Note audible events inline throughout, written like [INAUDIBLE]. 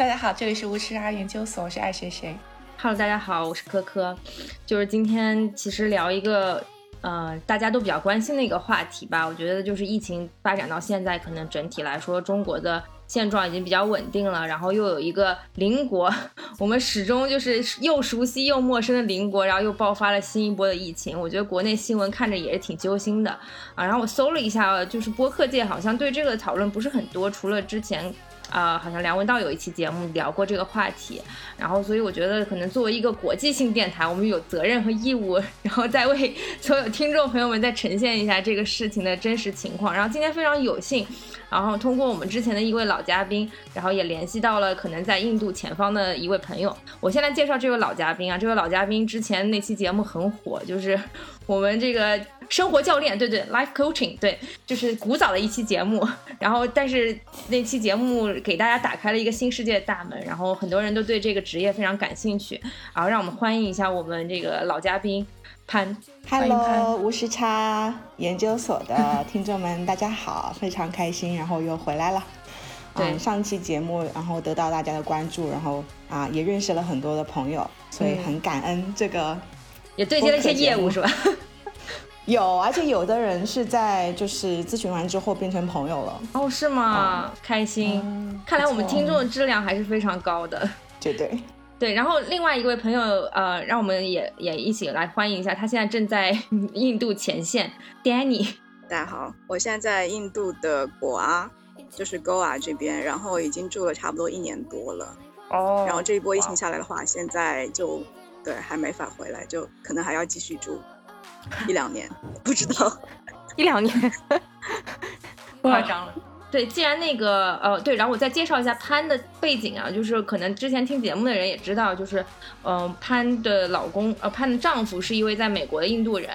大家好，这里是无耻啊研究所，我是爱谁谁。Hello，大家好，我是科科。就是今天其实聊一个呃大家都比较关心的一个话题吧。我觉得就是疫情发展到现在，可能整体来说中国的现状已经比较稳定了，然后又有一个邻国，我们始终就是又熟悉又陌生的邻国，然后又爆发了新一波的疫情。我觉得国内新闻看着也是挺揪心的啊。然后我搜了一下，就是播客界好像对这个讨论不是很多，除了之前。啊，好像梁文道有一期节目聊过这个话题，然后所以我觉得可能作为一个国际性电台，我们有责任和义务，然后再为所有听众朋友们再呈现一下这个事情的真实情况。然后今天非常有幸，然后通过我们之前的一位老嘉宾，然后也联系到了可能在印度前方的一位朋友。我先来介绍这位老嘉宾啊，这位老嘉宾之前那期节目很火，就是我们这个。生活教练，对对，life coaching，对，就是古早的一期节目。然后，但是那期节目给大家打开了一个新世界的大门，然后很多人都对这个职业非常感兴趣。然后，让我们欢迎一下我们这个老嘉宾潘。Hello，无时差研究所的 [LAUGHS] 听众们，大家好，非常开心，然后又回来了。对，上期节目，然后得到大家的关注，然后啊，也认识了很多的朋友，所以很感恩这个。也对接了一些业务，是吧？有，而且有的人是在就是咨询完之后变成朋友了。哦，是吗？开心。看来我们听众的质量还是非常高的。绝对。[LAUGHS] 对，然后另外一位朋友，呃，让我们也也一起来欢迎一下，他现在正在印度前线，Danny。大家好，我现在在印度的果阿，就是 Goa 这边，然后已经住了差不多一年多了。哦。然后这一波疫情下来的话，现在就对还没法回来，就可能还要继续住。[LAUGHS] 一两年，不知道，[LAUGHS] 一两年，[LAUGHS] 夸张了。对，既然那个呃，对，然后我再介绍一下潘的背景啊，就是可能之前听节目的人也知道，就是嗯，潘的老公呃，潘的丈夫是一位在美国的印度人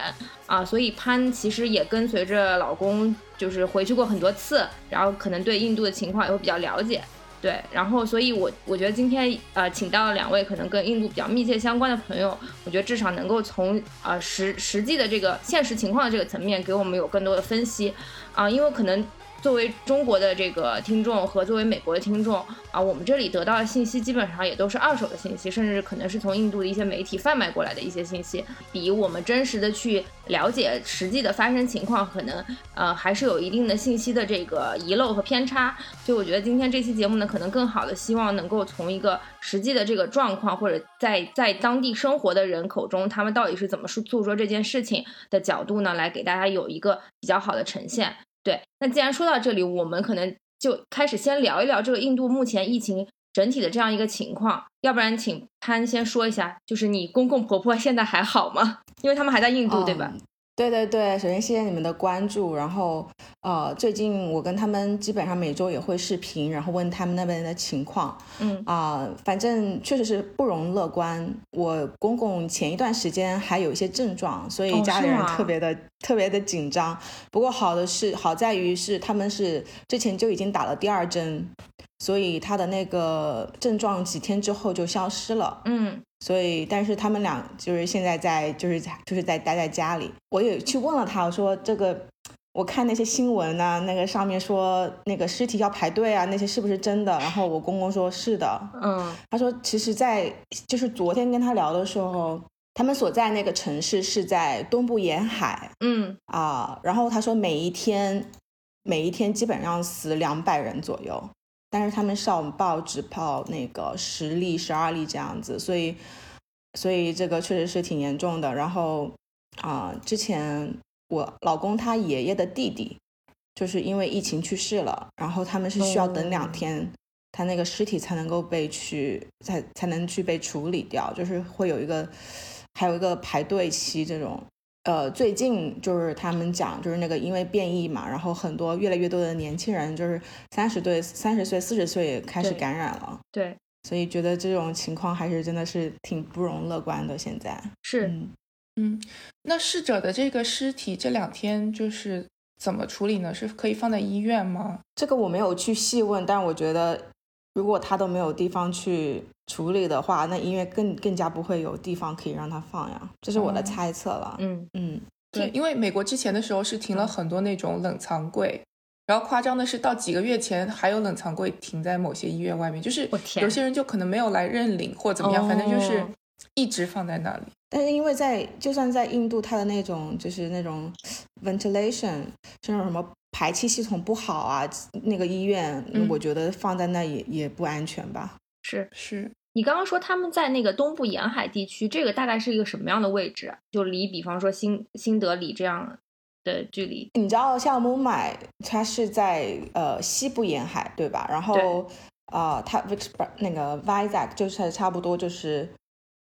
啊，所以潘其实也跟随着老公就是回去过很多次，然后可能对印度的情况也会比较了解。对，然后所以，我我觉得今天呃，请到了两位可能跟印度比较密切相关的朋友，我觉得至少能够从呃实实际的这个现实情况的这个层面，给我们有更多的分析啊，因为可能。作为中国的这个听众和作为美国的听众啊，我们这里得到的信息基本上也都是二手的信息，甚至可能是从印度的一些媒体贩卖过来的一些信息，比我们真实的去了解实际的发生情况，可能呃还是有一定的信息的这个遗漏和偏差。所以我觉得今天这期节目呢，可能更好的希望能够从一个实际的这个状况，或者在在当地生活的人口中，他们到底是怎么诉诉说这件事情的角度呢，来给大家有一个比较好的呈现。对，那既然说到这里，我们可能就开始先聊一聊这个印度目前疫情整体的这样一个情况。要不然，请潘先说一下，就是你公公婆婆现在还好吗？因为他们还在印度，对吧？对对对，首先谢谢你们的关注。然后，呃，最近我跟他们基本上每周也会视频，然后问他们那边的情况。嗯啊，反正确实是不容乐观。我公公前一段时间还有一些症状，所以家里人特别的特别的紧张。不过好的是，好在于是他们是之前就已经打了第二针，所以他的那个症状几天之后就消失了。嗯。所以，但是他们俩就是现在在，就是就是在待在家里。我也去问了他，我说这个，我看那些新闻呢，那个上面说那个尸体要排队啊，那些是不是真的？然后我公公说是的，嗯，他说其实，在就是昨天跟他聊的时候，他们所在那个城市是在东部沿海，嗯啊，然后他说每一天每一天基本上死两百人左右。但是他们上报只报那个十例、十二例这样子，所以，所以这个确实是挺严重的。然后，啊，之前我老公他爷爷的弟弟，就是因为疫情去世了，然后他们是需要等两天，他那个尸体才能够被去才才能去被处理掉，就是会有一个还有一个排队期这种。呃，最近就是他们讲，就是那个因为变异嘛，然后很多越来越多的年轻人，就是三十岁、三十岁、四十岁开始感染了。对，所以觉得这种情况还是真的是挺不容乐观的。现在是，嗯，那逝者的这个尸体这两天就是怎么处理呢？是可以放在医院吗？这个我没有去细问，但我觉得。如果他都没有地方去处理的话，那音乐更更加不会有地方可以让他放呀，这是我的猜测了。嗯嗯，对，因为美国之前的时候是停了很多那种冷藏柜，然后夸张的是，到几个月前还有冷藏柜停在某些医院外面，就是有些人就可能没有来认领或怎么样，反正就是一直放在那里。但是因为在就算在印度，它的那种就是那种 ventilation，是那种什么排气系统不好啊，那个医院我觉得放在那也也不安全吧。是是，你刚刚说他们在那个东部沿海地区，这个大概是一个什么样的位置？就离比方说新新德里这样。的距离，你知道像孟买，它是在呃西部沿海，对吧？然后呃，它那个 Vizag 就是差不多就是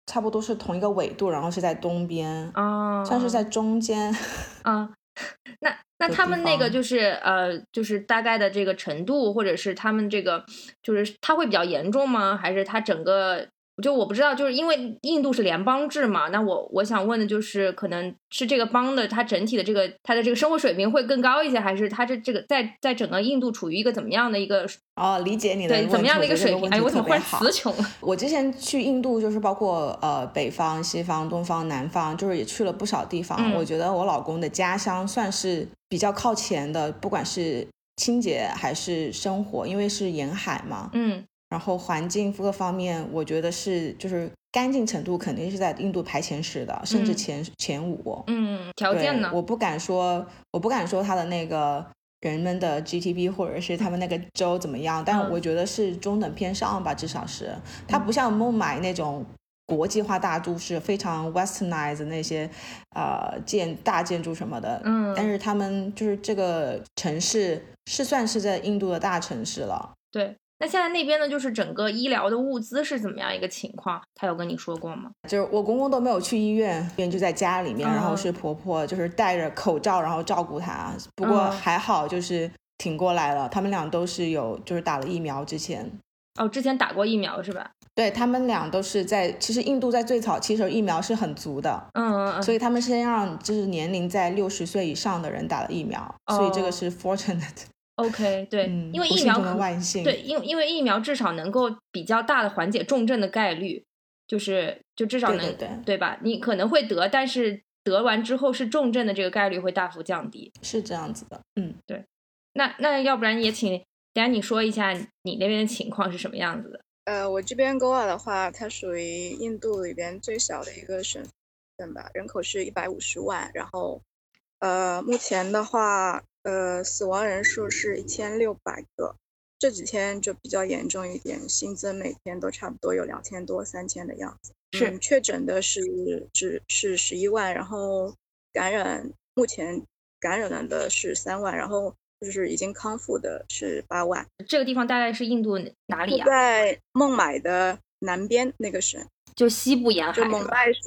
差不多是同一个纬度，然后是在东边啊，算是在中间啊。那那他们那个就是呃，就是大概的这个程度，或者是他们这个就是它会比较严重吗？还是它整个？就我不知道，就是因为印度是联邦制嘛，那我我想问的就是，可能是这个邦的它整体的这个它的这个生活水平会更高一些，还是它这这个在在整个印度处于一个怎么样的一个哦，理解你的对怎么样的一个水平？哎，我怎么忽然词穷了？我之前去印度就是包括呃北方、西方、东方、南方，就是也去了不少地方。我觉得我老公的家乡算是比较靠前的，不管是清洁还是生活，因为是沿海嘛。嗯。然后环境各方面，我觉得是就是干净程度肯定是在印度排前十的，甚至前前五。嗯，条件呢？我不敢说，我不敢说他的那个人们的 GTP 或者是他们那个州怎么样，但我觉得是中等偏上吧，至少是。它不像孟买那种国际化大都市，非常 westernized 那些呃建大建筑什么的。嗯。但是他们就是这个城市是算是在印度的大城市了。对。那现在那边呢，就是整个医疗的物资是怎么样一个情况？他有跟你说过吗？就是我公公都没有去医院，人就在家里面，然后是婆婆就是戴着口罩，然后照顾他。不过还好，就是挺过来了。他们俩都是有，就是打了疫苗之前。哦，之前打过疫苗是吧？对他们俩都是在，其实印度在最早期时候疫苗是很足的，嗯嗯，所以他们先让就是年龄在六十岁以上的人打了疫苗，所以这个是 fortunate。OK，对，因为疫苗对，因因为疫苗至少能够比较大的缓解重症的概率，就是就至少能对吧？你可能会得，但是得完之后是重症的这个概率会大幅降低，是这样子的。嗯，对。那那要不然也请 Danny 说一下你那边的情况是什么样子的？呃，我这边 Goa 的话，它属于印度里边最小的一个省份吧，人口是一百五十万，然后呃，目前的话。呃，死亡人数是一千六百个，这几天就比较严重一点，新增每天都差不多有两千多、三千的样子。是确诊的是只是十一万，然后感染目前感染了的是三万，然后就是已经康复的是八万。这个地方大概是印度哪里啊？在孟买的南边那个省，就西部沿海。就孟买是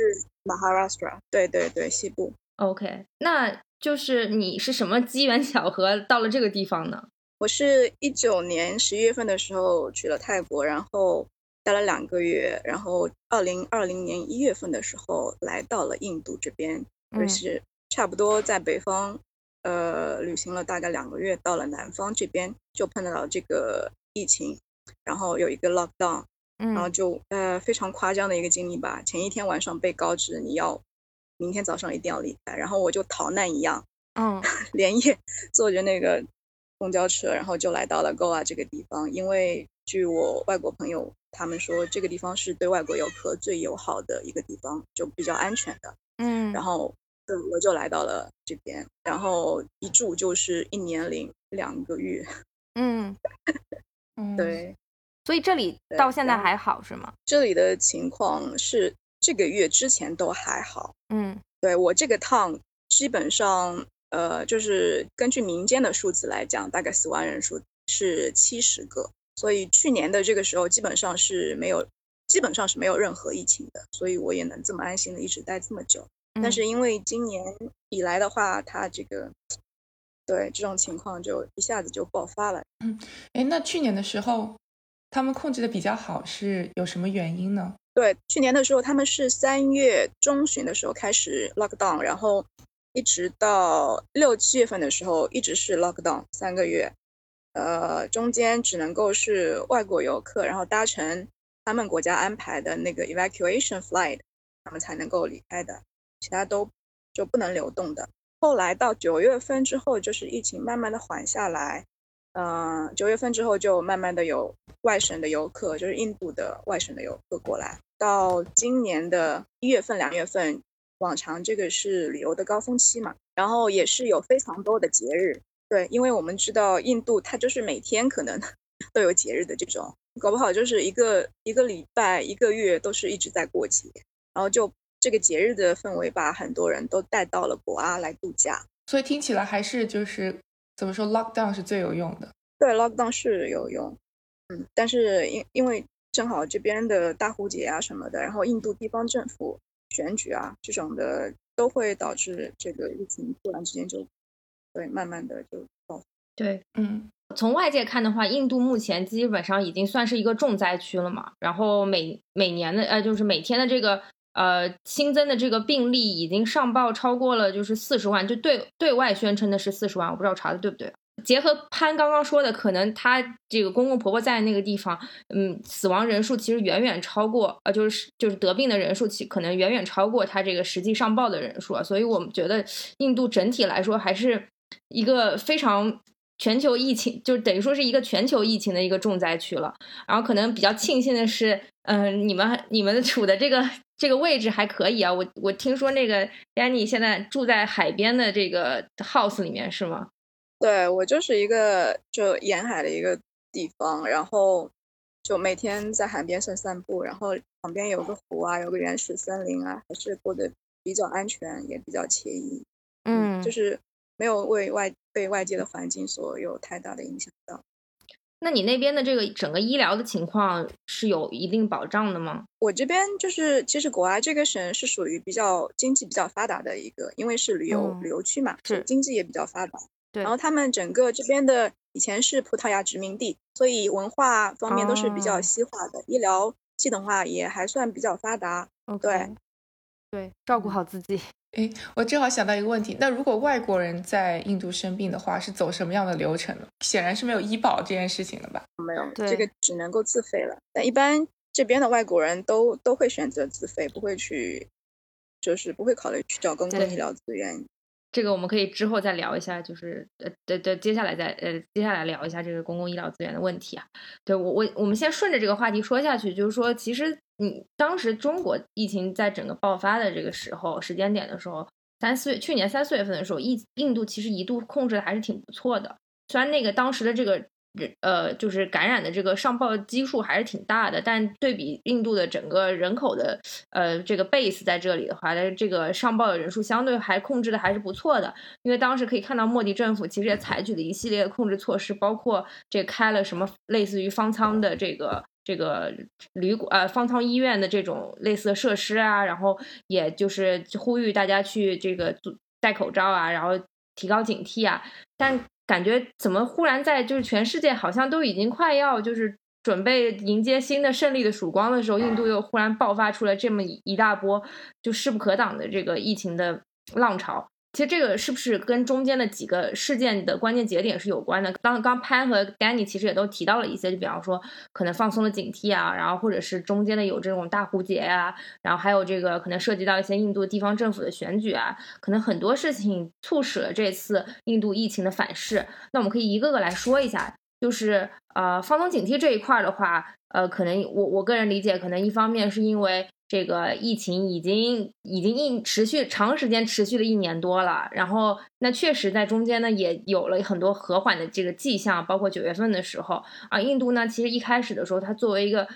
Maharashtra，对对对，西部。OK，那。就是你是什么机缘巧合到了这个地方呢？我是一九年十一月份的时候去了泰国，然后待了两个月，然后二零二零年一月份的时候来到了印度这边，就是差不多在北方呃旅行了大概两个月，到了南方这边就碰到了这个疫情，然后有一个 lockdown，然后就呃非常夸张的一个经历吧，前一天晚上被告知你要。明天早上一定要离开，然后我就逃难一样，嗯，[LAUGHS] 连夜坐着那个公交车，然后就来到了 Goa 这个地方。因为据我外国朋友他们说，这个地方是对外国游客最友好的一个地方，就比较安全的。嗯，然后我就来到了这边，然后一住就是一年零两个月。嗯，[LAUGHS] 对，所以这里到现在还好是吗？这里的情况是。这个月之前都还好，嗯，对我这个趟基本上，呃，就是根据民间的数字来讲，大概死亡人数是七十个，所以去年的这个时候基本上是没有，基本上是没有任何疫情的，所以我也能这么安心的一直待这么久。但是因为今年以来的话，它这个，对这种情况就一下子就爆发了。嗯，哎，那去年的时候他们控制的比较好，是有什么原因呢？对，去年的时候，他们是三月中旬的时候开始 lockdown，然后一直到六七月份的时候，一直是 lockdown 三个月，呃，中间只能够是外国游客，然后搭乘他们国家安排的那个 evacuation flight，他们才能够离开的，其他都就不能流动的。后来到九月份之后，就是疫情慢慢的缓下来，嗯，九月份之后就慢慢的有外省的游客，就是印度的外省的游客过来。到今年的一月份、两月份，往常这个是旅游的高峰期嘛，然后也是有非常多的节日。对，因为我们知道印度它就是每天可能 [LAUGHS] 都有节日的这种，搞不好就是一个一个礼拜、一个月都是一直在过节，然后就。这个节日的氛围把很多人都带到了国阿来度假，所以听起来还是就是怎么说，lockdown 是最有用的。对，lockdown 是有用，嗯，但是因因为正好这边的大壶节啊什么的，然后印度地方政府选举啊这种的，都会导致这个疫情突然之间就对慢慢的就爆发。对，嗯，从外界看的话，印度目前基本上已经算是一个重灾区了嘛，然后每每年的呃就是每天的这个。呃，新增的这个病例已经上报超过了，就是四十万，就对对外宣称的是四十万，我不知道查的对不对。结合潘刚刚说的，可能他这个公公婆婆在那个地方，嗯，死亡人数其实远远超过，呃，就是就是得病的人数，其可能远远超过他这个实际上报的人数啊。所以我们觉得印度整体来说还是一个非常全球疫情，就等于说是一个全球疫情的一个重灾区了。然后可能比较庆幸的是，嗯，你们你们处的这个。这个位置还可以啊，我我听说那个 Danny 现在住在海边的这个 house 里面是吗？对我就是一个就沿海的一个地方，然后就每天在海边散散步，然后旁边有个湖啊，有个原始森林啊，还是过得比较安全，也比较惬意。嗯，就是没有为外被外界的环境所有太大的影响到。那你那边的这个整个医疗的情况是有一定保障的吗？我这边就是，其实国外这个省是属于比较经济比较发达的一个，因为是旅游旅游区嘛，是经济也比较发达。对，然后他们整个这边的以前是葡萄牙殖民地，所以文化方面都是比较西化的，医疗系统化也还算比较发达。对，对，照顾好自己。哎，我正好想到一个问题，那如果外国人在印度生病的话，是走什么样的流程呢？显然是没有医保这件事情的吧？没有，这个只能够自费了。但一般这边的外国人都都会选择自费，不会去，就是不会考虑去找公共医疗资源。这个我们可以之后再聊一下，就是呃对对接下来再呃接下来聊一下这个公共医疗资源的问题啊。对我我我们先顺着这个话题说下去，就是说其实。你当时中国疫情在整个爆发的这个时候时间点的时候，三四月去年三四月份的时候，印印度其实一度控制的还是挺不错的。虽然那个当时的这个呃就是感染的这个上报基数还是挺大的，但对比印度的整个人口的呃这个 base 在这里的话，的这个上报的人数相对还控制的还是不错的。因为当时可以看到莫迪政府其实也采取了一系列的控制措施，包括这开了什么类似于方舱的这个。这个旅馆呃方舱医院的这种类似的设施啊，然后也就是呼吁大家去这个戴口罩啊，然后提高警惕啊。但感觉怎么忽然在就是全世界好像都已经快要就是准备迎接新的胜利的曙光的时候，印度又忽然爆发出了这么一大波就势不可挡的这个疫情的浪潮。其实这个是不是跟中间的几个事件的关键节点是有关的？刚刚潘和 Danny 其实也都提到了一些，就比方说可能放松了警惕啊，然后或者是中间的有这种大蝴蝶啊，然后还有这个可能涉及到一些印度地方政府的选举啊，可能很多事情促使了这次印度疫情的反噬。那我们可以一个个来说一下，就是呃放松警惕这一块的话，呃可能我我个人理解，可能一方面是因为。这个疫情已经已经一持续长时间持续了一年多了，然后那确实在中间呢也有了很多和缓的这个迹象，包括九月份的时候啊，印度呢其实一开始的时候，它作为一个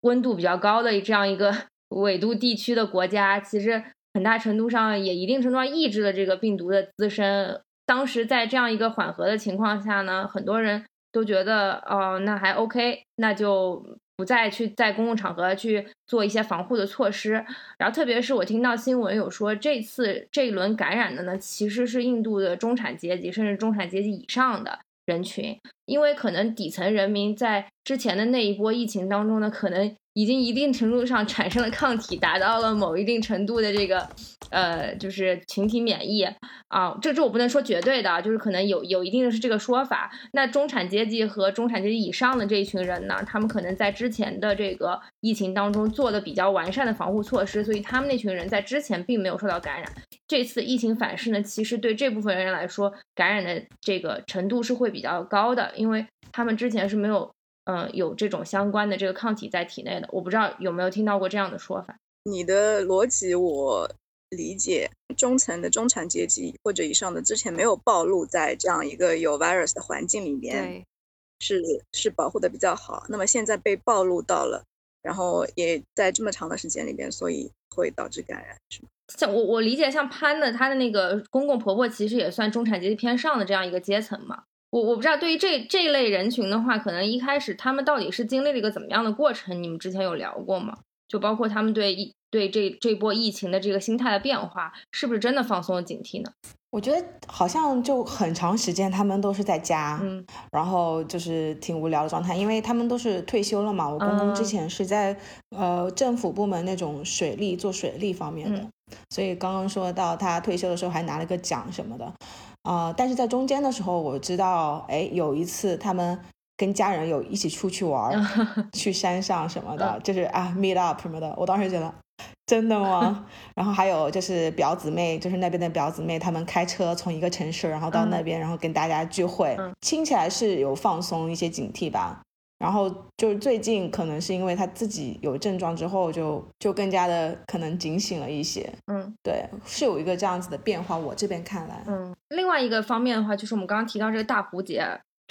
温度比较高的这样一个 [LAUGHS] 纬度地区的国家，其实很大程度上也一定程度上抑制了这个病毒的滋生。当时在这样一个缓和的情况下呢，很多人都觉得哦，那还 OK，那就。不再去在公共场合去做一些防护的措施，然后特别是我听到新闻有说，这次这一轮感染的呢，其实是印度的中产阶级，甚至中产阶级以上的人群，因为可能底层人民在之前的那一波疫情当中呢，可能。已经一定程度上产生了抗体，达到了某一定程度的这个，呃，就是群体免疫啊。这这我不能说绝对的，就是可能有有一定的是这个说法。那中产阶级和中产阶级以上的这一群人呢，他们可能在之前的这个疫情当中做的比较完善的防护措施，所以他们那群人在之前并没有受到感染。这次疫情反噬呢，其实对这部分人来说，感染的这个程度是会比较高的，因为他们之前是没有。嗯，有这种相关的这个抗体在体内的，我不知道有没有听到过这样的说法。你的逻辑我理解，中层的中产阶级或者以上的之前没有暴露在这样一个有 virus 的环境里面，是是保护的比较好。那么现在被暴露到了，然后也在这么长的时间里边，所以会导致感染，是吗？像我我理解，像潘的他的那个公公婆婆，其实也算中产阶级偏上的这样一个阶层嘛。我我不知道，对于这这一类人群的话，可能一开始他们到底是经历了一个怎么样的过程？你们之前有聊过吗？就包括他们对疫对这这波疫情的这个心态的变化，是不是真的放松了警惕呢？我觉得好像就很长时间他们都是在家，嗯，然后就是挺无聊的状态，因为他们都是退休了嘛。我公公之前是在呃政府部门那种水利做水利方面的，所以刚刚说到他退休的时候还拿了个奖什么的。啊！但是在中间的时候，我知道，哎，有一次他们跟家人有一起出去玩，[LAUGHS] 去山上什么的，就是啊，meet up 什么的。我当时觉得，真的吗？[LAUGHS] 然后还有就是表姊妹，就是那边的表姊妹，他们开车从一个城市，然后到那边，然后跟大家聚会，听起来是有放松一些警惕吧。然后就是最近可能是因为他自己有症状之后，就就更加的可能警醒了一些。嗯，对，是有一个这样子的变化。我这边看来，嗯，另外一个方面的话，就是我们刚刚提到这个大蝴蝶，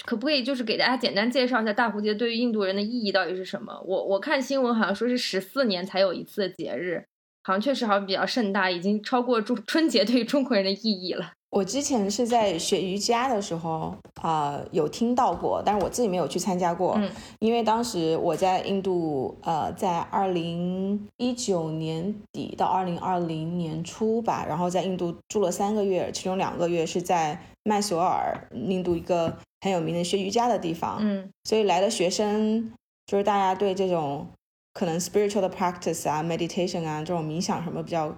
可不可以就是给大家简单介绍一下大蝴蝶对于印度人的意义到底是什么？我我看新闻好像说是十四年才有一次的节日，好像确实好像比较盛大，已经超过中春节对于中国人的意义了。我之前是在学瑜伽的时候啊，有听到过，但是我自己没有去参加过，因为当时我在印度，呃，在二零一九年底到二零二零年初吧，然后在印度住了三个月，其中两个月是在麦索尔，印度一个很有名的学瑜伽的地方，嗯，所以来的学生就是大家对这种可能 spiritual 的 practice 啊，meditation 啊，这种冥想什么比较。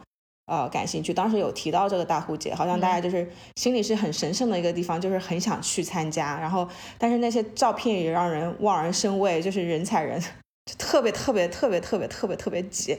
呃，感兴趣。当时有提到这个大壶节，好像大家就是心里是很神圣的一个地方，就是很想去参加。然后，但是那些照片也让人望而生畏，就是人踩人，就特别特别特别特别特别特别挤。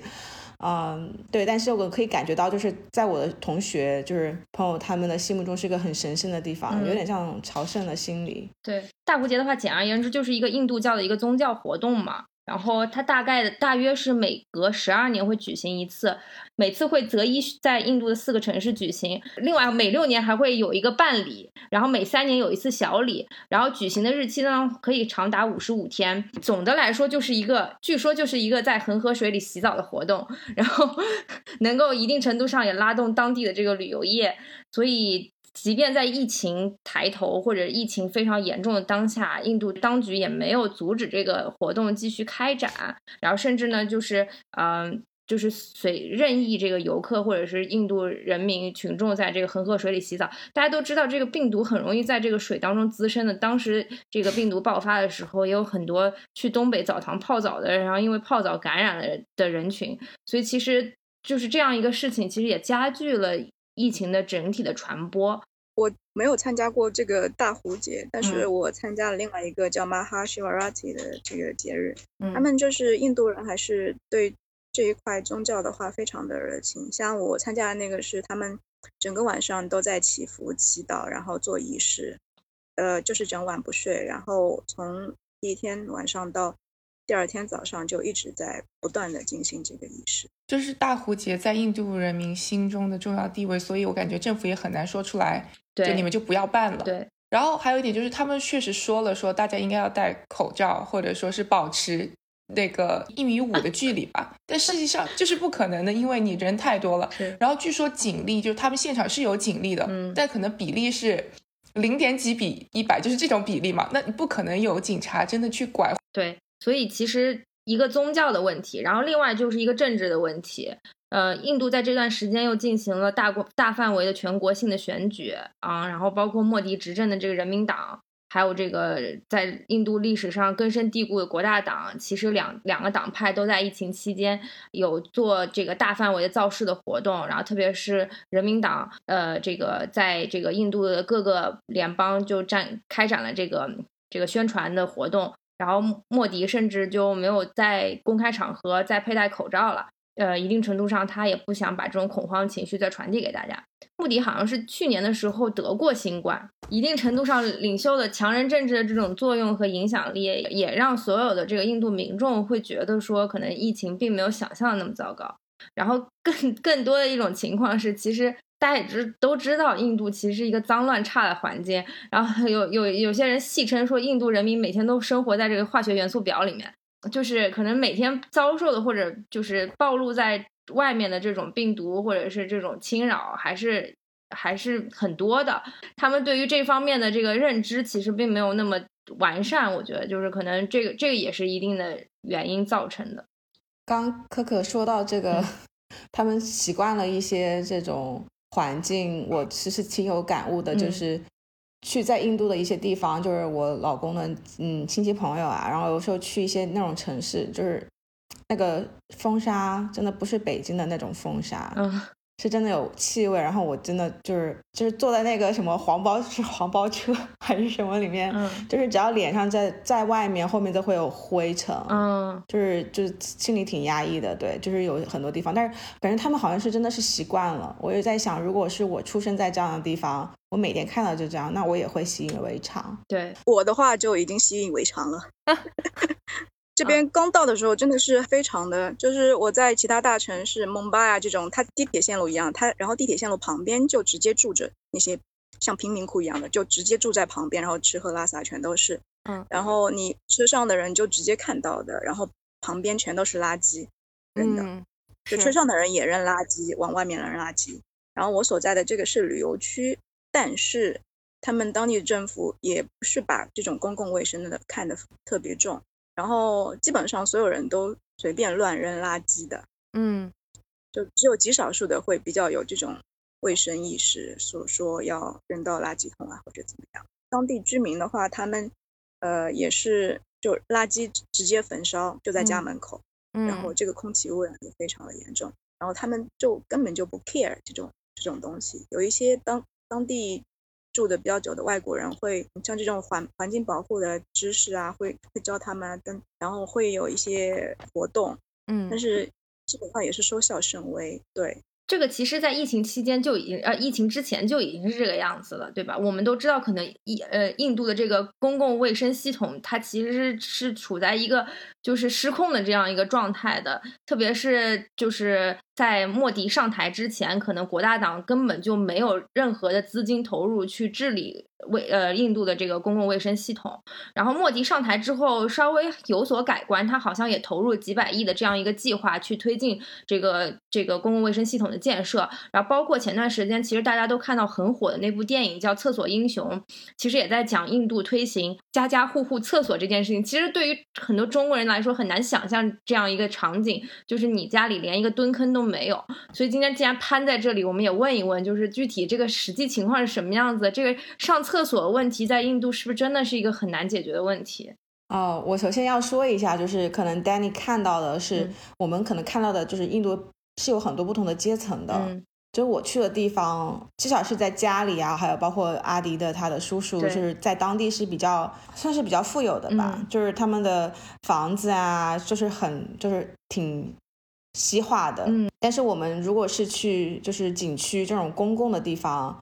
嗯，对。但是我可以感觉到，就是在我的同学、就是朋友他们的心目中，是一个很神圣的地方，有点像朝圣的心理。对，大壶节的话，简而言之就是一个印度教的一个宗教活动嘛。然后它大概大约是每隔十二年会举行一次，每次会择一在印度的四个城市举行。另外每六年还会有一个半礼，然后每三年有一次小礼，然后举行的日期呢可以长达五十五天。总的来说就是一个，据说就是一个在恒河水里洗澡的活动，然后 [LAUGHS] 能够一定程度上也拉动当地的这个旅游业，所以。即便在疫情抬头或者疫情非常严重的当下，印度当局也没有阻止这个活动继续开展，然后甚至呢，就是嗯，就是随任意这个游客或者是印度人民群众在这个恒河水里洗澡。大家都知道，这个病毒很容易在这个水当中滋生的。当时这个病毒爆发的时候，也有很多去东北澡堂泡澡的，然后因为泡澡感染了的人群。所以其实就是这样一个事情，其实也加剧了。疫情的整体的传播，我没有参加过这个大壶节，但是我参加了另外一个叫 Maha Shivarati 的这个节日。他们就是印度人，还是对这一块宗教的话非常的热情。像我参加的那个是他们整个晚上都在祈福、祈祷，然后做仪式，呃，就是整晚不睡，然后从第一天晚上到。第二天早上就一直在不断的进行这个仪式，就是大壶节在印度人民心中的重要地位，所以我感觉政府也很难说出来，对你们就不要办了。对。然后还有一点就是，他们确实说了，说大家应该要戴口罩，或者说是保持那个一米五的距离吧。但实际上就是不可能的，因为你人太多了。然后据说警力，就是他们现场是有警力的，嗯但可能比例是零点几比一百，就是这种比例嘛。那你不可能有警察真的去管。对。所以其实一个宗教的问题，然后另外就是一个政治的问题。呃，印度在这段时间又进行了大国大范围的全国性的选举啊，然后包括莫迪执政的这个人民党，还有这个在印度历史上根深蒂固的国大党，其实两两个党派都在疫情期间有做这个大范围的造势的活动，然后特别是人民党，呃，这个在这个印度的各个联邦就展开展了这个这个宣传的活动，然后莫迪甚至就没有在公开场合再佩戴口罩了。呃，一定程度上，他也不想把这种恐慌情绪再传递给大家。穆迪好像是去年的时候得过新冠，一定程度上，领袖的强人政治的这种作用和影响力，也让所有的这个印度民众会觉得说，可能疫情并没有想象的那么糟糕。然后更更多的一种情况是，其实大家也知都知道，印度其实是一个脏乱差的环境。然后有有有些人戏称说，印度人民每天都生活在这个化学元素表里面。就是可能每天遭受的，或者就是暴露在外面的这种病毒，或者是这种侵扰，还是还是很多的。他们对于这方面的这个认知，其实并没有那么完善。我觉得，就是可能这个这个也是一定的原因造成的。刚可可说到这个，[LAUGHS] 他们习惯了一些这种环境，我其实挺有感悟的，就是。去在印度的一些地方，就是我老公的嗯亲戚朋友啊，然后有时候去一些那种城市，就是那个风沙真的不是北京的那种风沙，嗯，是真的有气味。然后我真的就是就是坐在那个什么黄包 [LAUGHS] 是黄包车还是什么里面，嗯，就是只要脸上在在外面，后面都会有灰尘，嗯，就是就是心里挺压抑的，对，就是有很多地方，但是感觉他们好像是真的是习惯了。我也在想，如果是我出生在这样的地方。我每天看到就这样，那我也会习以为常。对我的话就已经习以为常了。[LAUGHS] 这边刚到的时候真的是非常的，就是我在其他大城市，孟巴啊这种，它地铁线路一样，它然后地铁线路旁边就直接住着那些像贫民窟一样的，就直接住在旁边，然后吃喝拉撒全都是。嗯。然后你车上的人就直接看到的，然后旁边全都是垃圾扔的，就车上的人也扔垃圾，往外面扔垃圾。然后我所在的这个是旅游区。但是他们当地的政府也不是把这种公共卫生的看得特别重，然后基本上所有人都随便乱扔垃圾的，嗯，就只有极少数的会比较有这种卫生意识，所说要扔到垃圾桶啊或者怎么样。当地居民的话，他们呃也是就垃圾直接焚烧，就在家门口，然后这个空气污染也非常的严重，然后他们就根本就不 care 这种这种东西，有一些当。当地住的比较久的外国人会像这种环环境保护的知识啊，会会教他们，跟然后会有一些活动，嗯，但是基本上也是收效甚微，对。这个其实，在疫情期间就已经，呃，疫情之前就已经是这个样子了，对吧？我们都知道，可能印呃印度的这个公共卫生系统，它其实是是处在一个就是失控的这样一个状态的，特别是就是在莫迪上台之前，可能国大党根本就没有任何的资金投入去治理。卫呃，印度的这个公共卫生系统，然后莫迪上台之后稍微有所改观，他好像也投入几百亿的这样一个计划去推进这个这个公共卫生系统的建设，然后包括前段时间其实大家都看到很火的那部电影叫《厕所英雄》，其实也在讲印度推行家家户户厕所这件事情。其实对于很多中国人来说很难想象这样一个场景，就是你家里连一个蹲坑都没有。所以今天既然攀在这里，我们也问一问，就是具体这个实际情况是什么样子？这个上厕厕所问题在印度是不是真的是一个很难解决的问题？哦，我首先要说一下，就是可能 Danny 看到的是我们可能看到的，就是印度是有很多不同的阶层的。嗯，就我去的地方，至少是在家里啊，还有包括阿迪的他的叔叔，就是在当地是比较算是比较富有的吧，就是他们的房子啊，就是很就是挺西化的。嗯，但是我们如果是去就是景区这种公共的地方。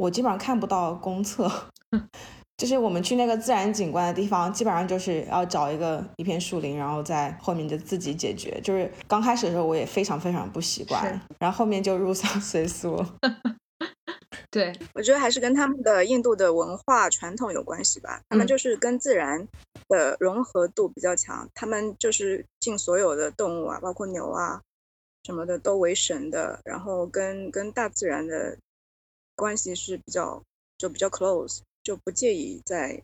我基本上看不到公厕，[LAUGHS] 就是我们去那个自然景观的地方，基本上就是要找一个一片树林，然后在后面就自己解决。就是刚开始的时候我也非常非常不习惯，[LAUGHS] 然后后面就入乡随俗。[LAUGHS] 对，我觉得还是跟他们的印度的文化传统有关系吧。他们就是跟自然的融合度比较强，他们就是敬所有的动物啊，包括牛啊什么的都为神的，然后跟跟大自然的。关系是比较就比较 close，就不介意在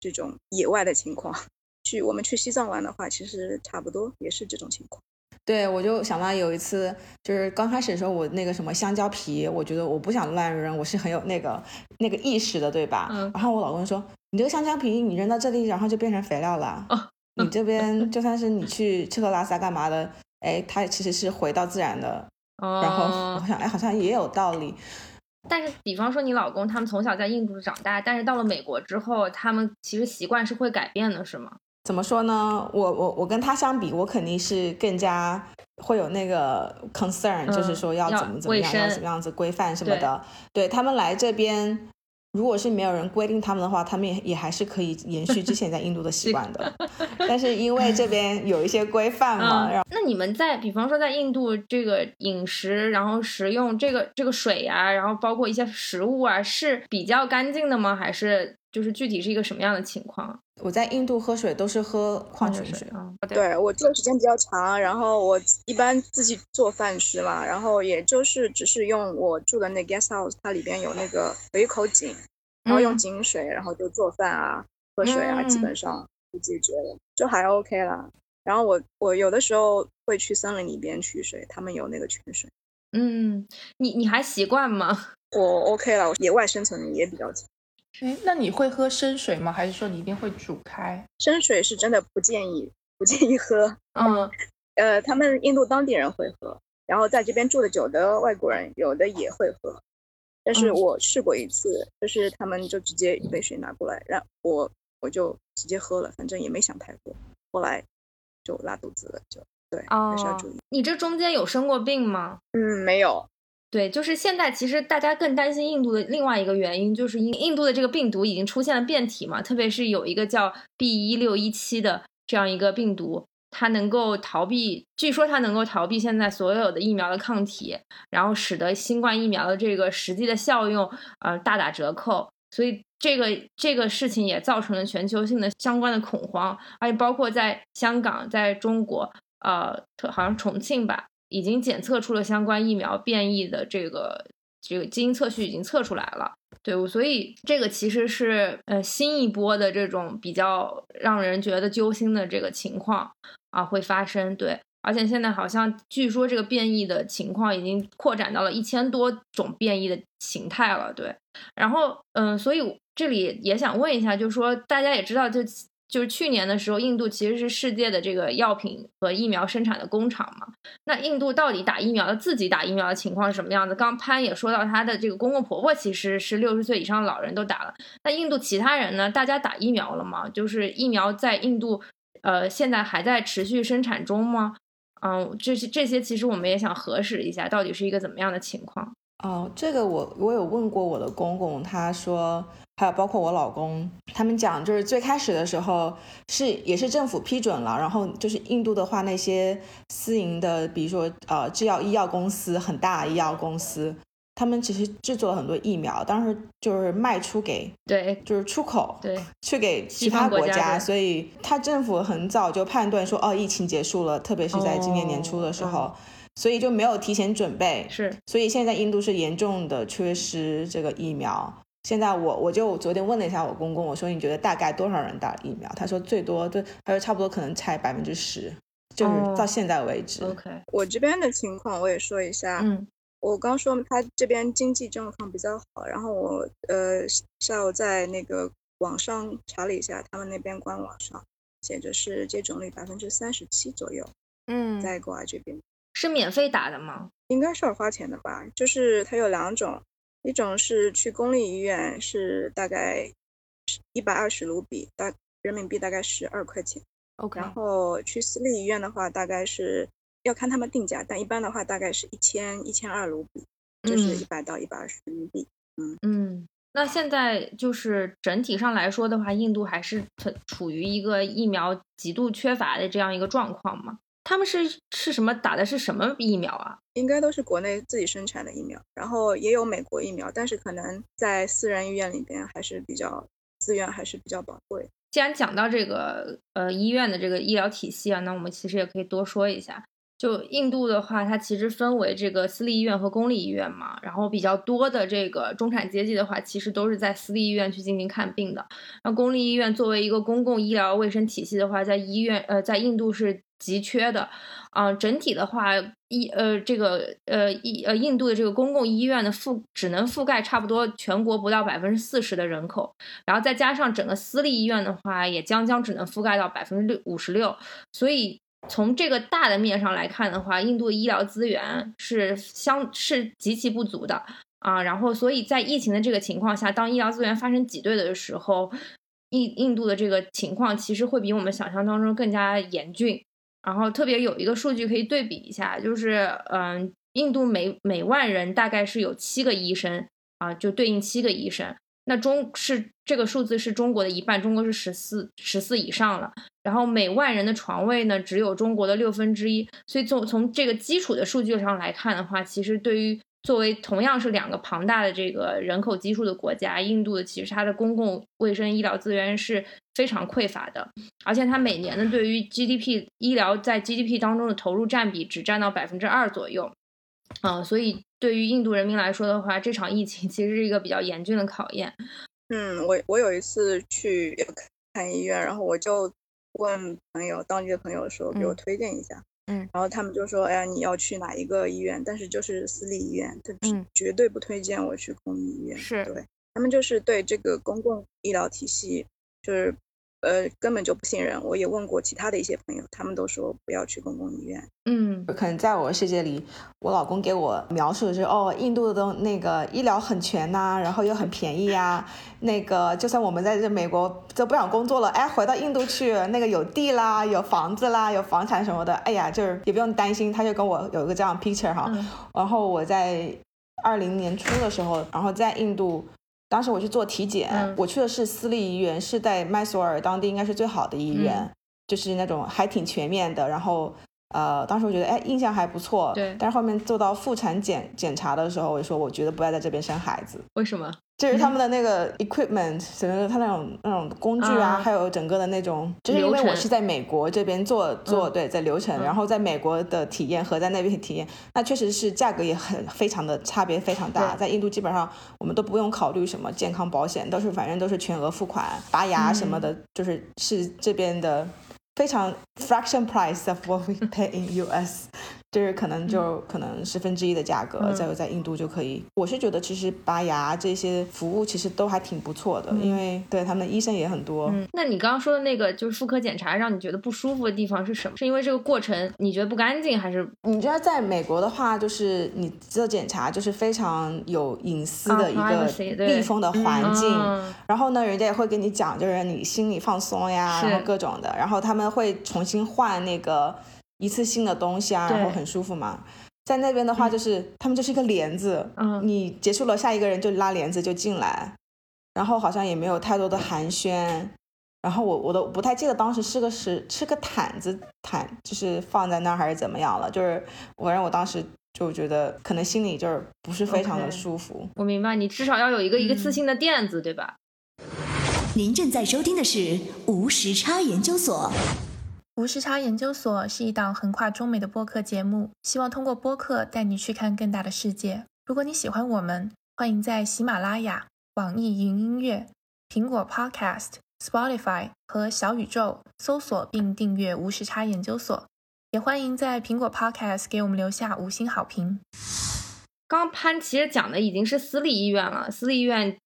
这种野外的情况。去我们去西藏玩的话，其实差不多也是这种情况。对，我就想到有一次，就是刚开始的时候，我那个什么香蕉皮，我觉得我不想乱扔，我是很有那个那个意识的，对吧？嗯。然后我老公说：“你这个香蕉皮，你扔到这里，然后就变成肥料了。你这边 [LAUGHS] 就算是你去吃喝拉撒干嘛的，哎，它其实是回到自然的。然后我想，哎，好像也有道理。但是，比方说你老公他们从小在印度长大，但是到了美国之后，他们其实习惯是会改变的，是吗？怎么说呢？我我我跟他相比，我肯定是更加会有那个 concern，就是说要怎么怎么样，要怎么样子规范什么的。对他们来这边，如果是没有人规定他们的话，他们也也还是可以延续之前在印度的习惯的。[LAUGHS] 但是因为这边有一些规范嘛，然后那你们在比方说在印度这个饮食，然后食用这个这个水呀，然后包括一些食物啊，是比较干净的吗？还是？就是具体是一个什么样的情况？我在印度喝水都是喝矿泉水啊。对我住的时间比较长，然后我一般自己做饭吃嘛，然后也就是只是用我住的那 guest house，它里边有那个有一口井，然后用井水，然后就做饭啊、喝水啊，基本上就解决了，就还 OK 啦。然后我我有的时候会去森林里边取水，他们有那个泉水。嗯，你你还习惯吗？我 OK 了，野外生存也比较强。哎，那你会喝生水吗？还是说你一定会煮开？生水是真的不建议，不建议喝。嗯，呃，他们印度当地人会喝，然后在这边住的久的外国人有的也会喝。但是我试过一次，就是他们就直接一杯水拿过来，让我我就直接喝了，反正也没想太多。后来就拉肚子了，就对，还是要注意。你这中间有生过病吗？嗯，没有。对，就是现在，其实大家更担心印度的另外一个原因，就是印印度的这个病毒已经出现了变体嘛，特别是有一个叫 B 一六一七的这样一个病毒，它能够逃避，据说它能够逃避现在所有的疫苗的抗体，然后使得新冠疫苗的这个实际的效用呃大打折扣，所以这个这个事情也造成了全球性的相关的恐慌，而且包括在香港，在中国，呃，好像重庆吧。已经检测出了相关疫苗变异的这个这个基因测序已经测出来了，对，所以这个其实是呃新一波的这种比较让人觉得揪心的这个情况啊会发生，对，而且现在好像据说这个变异的情况已经扩展到了一千多种变异的形态了，对，然后嗯，所以这里也想问一下，就是说大家也知道就。就是去年的时候，印度其实是世界的这个药品和疫苗生产的工厂嘛。那印度到底打疫苗的自己打疫苗的情况是什么样子？刚潘也说到，他的这个公公婆婆其实是六十岁以上老人都打了。那印度其他人呢？大家打疫苗了吗？就是疫苗在印度，呃，现在还在持续生产中吗？嗯，这些这些其实我们也想核实一下，到底是一个怎么样的情况。哦，这个我我有问过我的公公，他说。还有包括我老公，他们讲就是最开始的时候是也是政府批准了，然后就是印度的话那些私营的，比如说呃制药医药公司很大医药公司，他们其实制作了很多疫苗，当时就是卖出给对，就是出口对去给其他国家，所以他政府很早就判断说哦疫情结束了，特别是在今年年初的时候，所以就没有提前准备，是，所以现在印度是严重的缺失这个疫苗。现在我我就昨天问了一下我公公，我说你觉得大概多少人打疫苗？他说最多对，他说差不多可能才百分之十，就是到现在为止。OK，我这边的情况我也说一下。嗯，我刚说他这边经济状况比较好，然后我呃下午在那个网上查了一下，他们那边官网上写着是接种率百分之三十七左右。嗯，在国外这边是免费打的吗？应该是要花钱的吧？就是它有两种。一种是去公立医院，是大概一百二十卢比，大人民币大概十二块钱。OK。然后去私立医院的话，大概是要看他们定价，但一般的话大概是一千一千二卢比，就是一百到一百二十人民币。嗯嗯。那现在就是整体上来说的话，印度还是处于一个疫苗极度缺乏的这样一个状况吗？他们是是什么打的是什么疫苗啊？应该都是国内自己生产的疫苗，然后也有美国疫苗，但是可能在私人医院里边还是比较资源还是比较宝贵。既然讲到这个呃医院的这个医疗体系啊，那我们其实也可以多说一下。就印度的话，它其实分为这个私立医院和公立医院嘛，然后比较多的这个中产阶级的话，其实都是在私立医院去进行看病的。那公立医院作为一个公共医疗卫生体系的话，在医院呃，在印度是急缺的。啊，整体的话，医呃这个呃印呃印度的这个公共医院的覆只能覆盖差不多全国不到百分之四十的人口，然后再加上整个私立医院的话，也将将只能覆盖到百分之六五十六，所以。从这个大的面上来看的话，印度医疗资源是相是极其不足的啊。然后，所以在疫情的这个情况下，当医疗资源发生挤兑的时候，印印度的这个情况其实会比我们想象当中更加严峻。然后，特别有一个数据可以对比一下，就是嗯，印度每每万人大概是有七个医生啊，就对应七个医生。那中是这个数字是中国的一半，中国是十四十四以上了。然后每万人的床位呢，只有中国的六分之一。所以从从这个基础的数据上来看的话，其实对于作为同样是两个庞大的这个人口基数的国家，印度的其实它的公共卫生医疗资源是非常匮乏的，而且它每年的对于 GDP 医疗在 GDP 当中的投入占比只占到百分之二左右。啊，所以对于印度人民来说的话，这场疫情其实是一个比较严峻的考验。嗯，我我有一次去看医院，然后我就问朋友，当地的朋友说给我推荐一下，嗯，然后他们就说，哎呀，你要去哪一个医院？但是就是私立医院，他绝对不推荐我去公立医院。是对，他们就是对这个公共医疗体系就是。呃，根本就不信任。我也问过其他的一些朋友，他们都说不要去公共医院。嗯，可能在我的世界里，我老公给我描述的是，哦，印度的东那个医疗很全呐，然后又很便宜呀。那个就算我们在这美国就不想工作了，哎，回到印度去，那个有地啦，有房子啦，有房产什么的，哎呀，就是也不用担心。他就跟我有一个这样 picture 哈。然后我在二零年初的时候，然后在印度。当时我去做体检，我去的是私立医院，是在麦索尔当地应该是最好的医院，就是那种还挺全面的。然后，呃，当时我觉得哎，印象还不错。对。但是后面做到妇产检检查的时候，我就说我觉得不要在这边生孩子。为什么？就是他们的那个 equipment，整个他那种那种工具啊，还有整个的那种，就是因为我是在美国这边做做对，在流程，然后在美国的体验和在那边体验，那确实是价格也很非常的差别非常大。在印度基本上我们都不用考虑什么健康保险，都是反正都是全额付款，拔牙什么的，就是是这边的非常 fraction price of what we pay in US。就是可能就可能十分之一的价格，在在印度就可以。我是觉得其实拔牙这些服务其实都还挺不错的，因为对他们医生也很多。嗯那你刚刚说的那个就是妇科检查，让你觉得不舒服的地方是什么？是因为这个过程你觉得不干净，还是你知道在美国的话，就是你做检查就是非常有隐私的一个密封的环境，然后呢，人家也会跟你讲，就是你心里放松呀，然后各种的，然后他们会重新换那个。一次性的东西啊，然后很舒服嘛。在那边的话，就是他们就是一个帘子，嗯，你结束了，下一个人就拉帘子就进来，然后好像也没有太多的寒暄。然后我我都不太记得当时是个是是个毯子毯，就是放在那儿还是怎么样了。就是我让我当时就觉得可能心里就是不是非常的舒服。我明白，你至少要有一个一次性的垫子，对吧？您正在收听的是无时差研究所。无时差研究所是一档横跨中美的播客节目，希望通过播客带你去看更大的世界。如果你喜欢我们，欢迎在喜马拉雅、网易云音乐、苹果 Podcast、Spotify 和小宇宙搜索并订阅无时差研究所。也欢迎在苹果 Podcast 给我们留下五星好评。刚潘其实讲的已经是私立医院了，私立医院。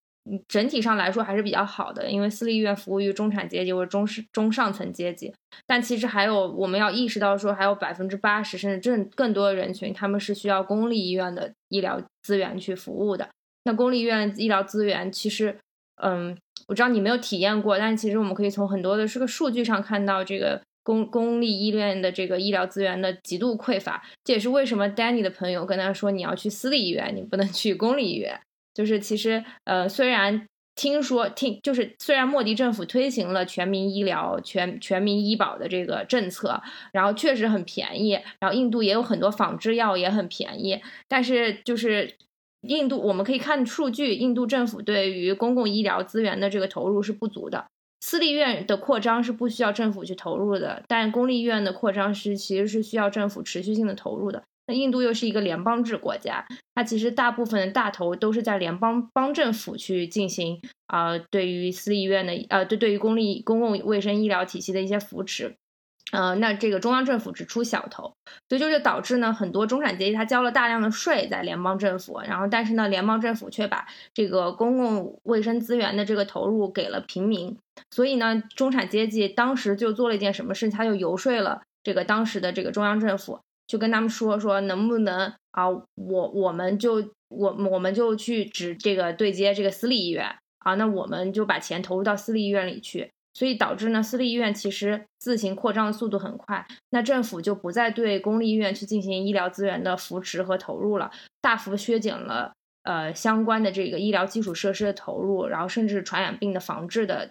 整体上来说还是比较好的，因为私立医院服务于中产阶级或者中中上层阶级。但其实还有我们要意识到，说还有百分之八十甚至更更多的人群，他们是需要公立医院的医疗资源去服务的。那公立医院医疗资源其实，嗯，我知道你没有体验过，但其实我们可以从很多的这个数据上看到，这个公公立医院的这个医疗资源的极度匮乏。这也是为什么 Danny 的朋友跟他说，你要去私立医院，你不能去公立医院。就是其实，呃，虽然听说听，就是虽然莫迪政府推行了全民医疗、全全民医保的这个政策，然后确实很便宜，然后印度也有很多仿制药也很便宜，但是就是印度我们可以看数据，印度政府对于公共医疗资源的这个投入是不足的。私立院的扩张是不需要政府去投入的，但公立医院的扩张是其实是需要政府持续性的投入的。那印度又是一个联邦制国家，它其实大部分的大头都是在联邦邦政府去进行啊，对于私立医院的呃，对对于公立公共卫生医疗体系的一些扶持。呃，那这个中央政府只出小头，所以就是导致呢，很多中产阶级他交了大量的税在联邦政府，然后但是呢，联邦政府却把这个公共卫生资源的这个投入给了平民，所以呢，中产阶级当时就做了一件什么事，他就游说了这个当时的这个中央政府，就跟他们说说能不能啊，我我们就我我们就去指这个对接这个私立医院啊，那我们就把钱投入到私立医院里去。所以导致呢，私立医院其实自行扩张的速度很快，那政府就不再对公立医院去进行医疗资源的扶持和投入了，大幅削减了呃相关的这个医疗基础设施的投入，然后甚至传染病的防治的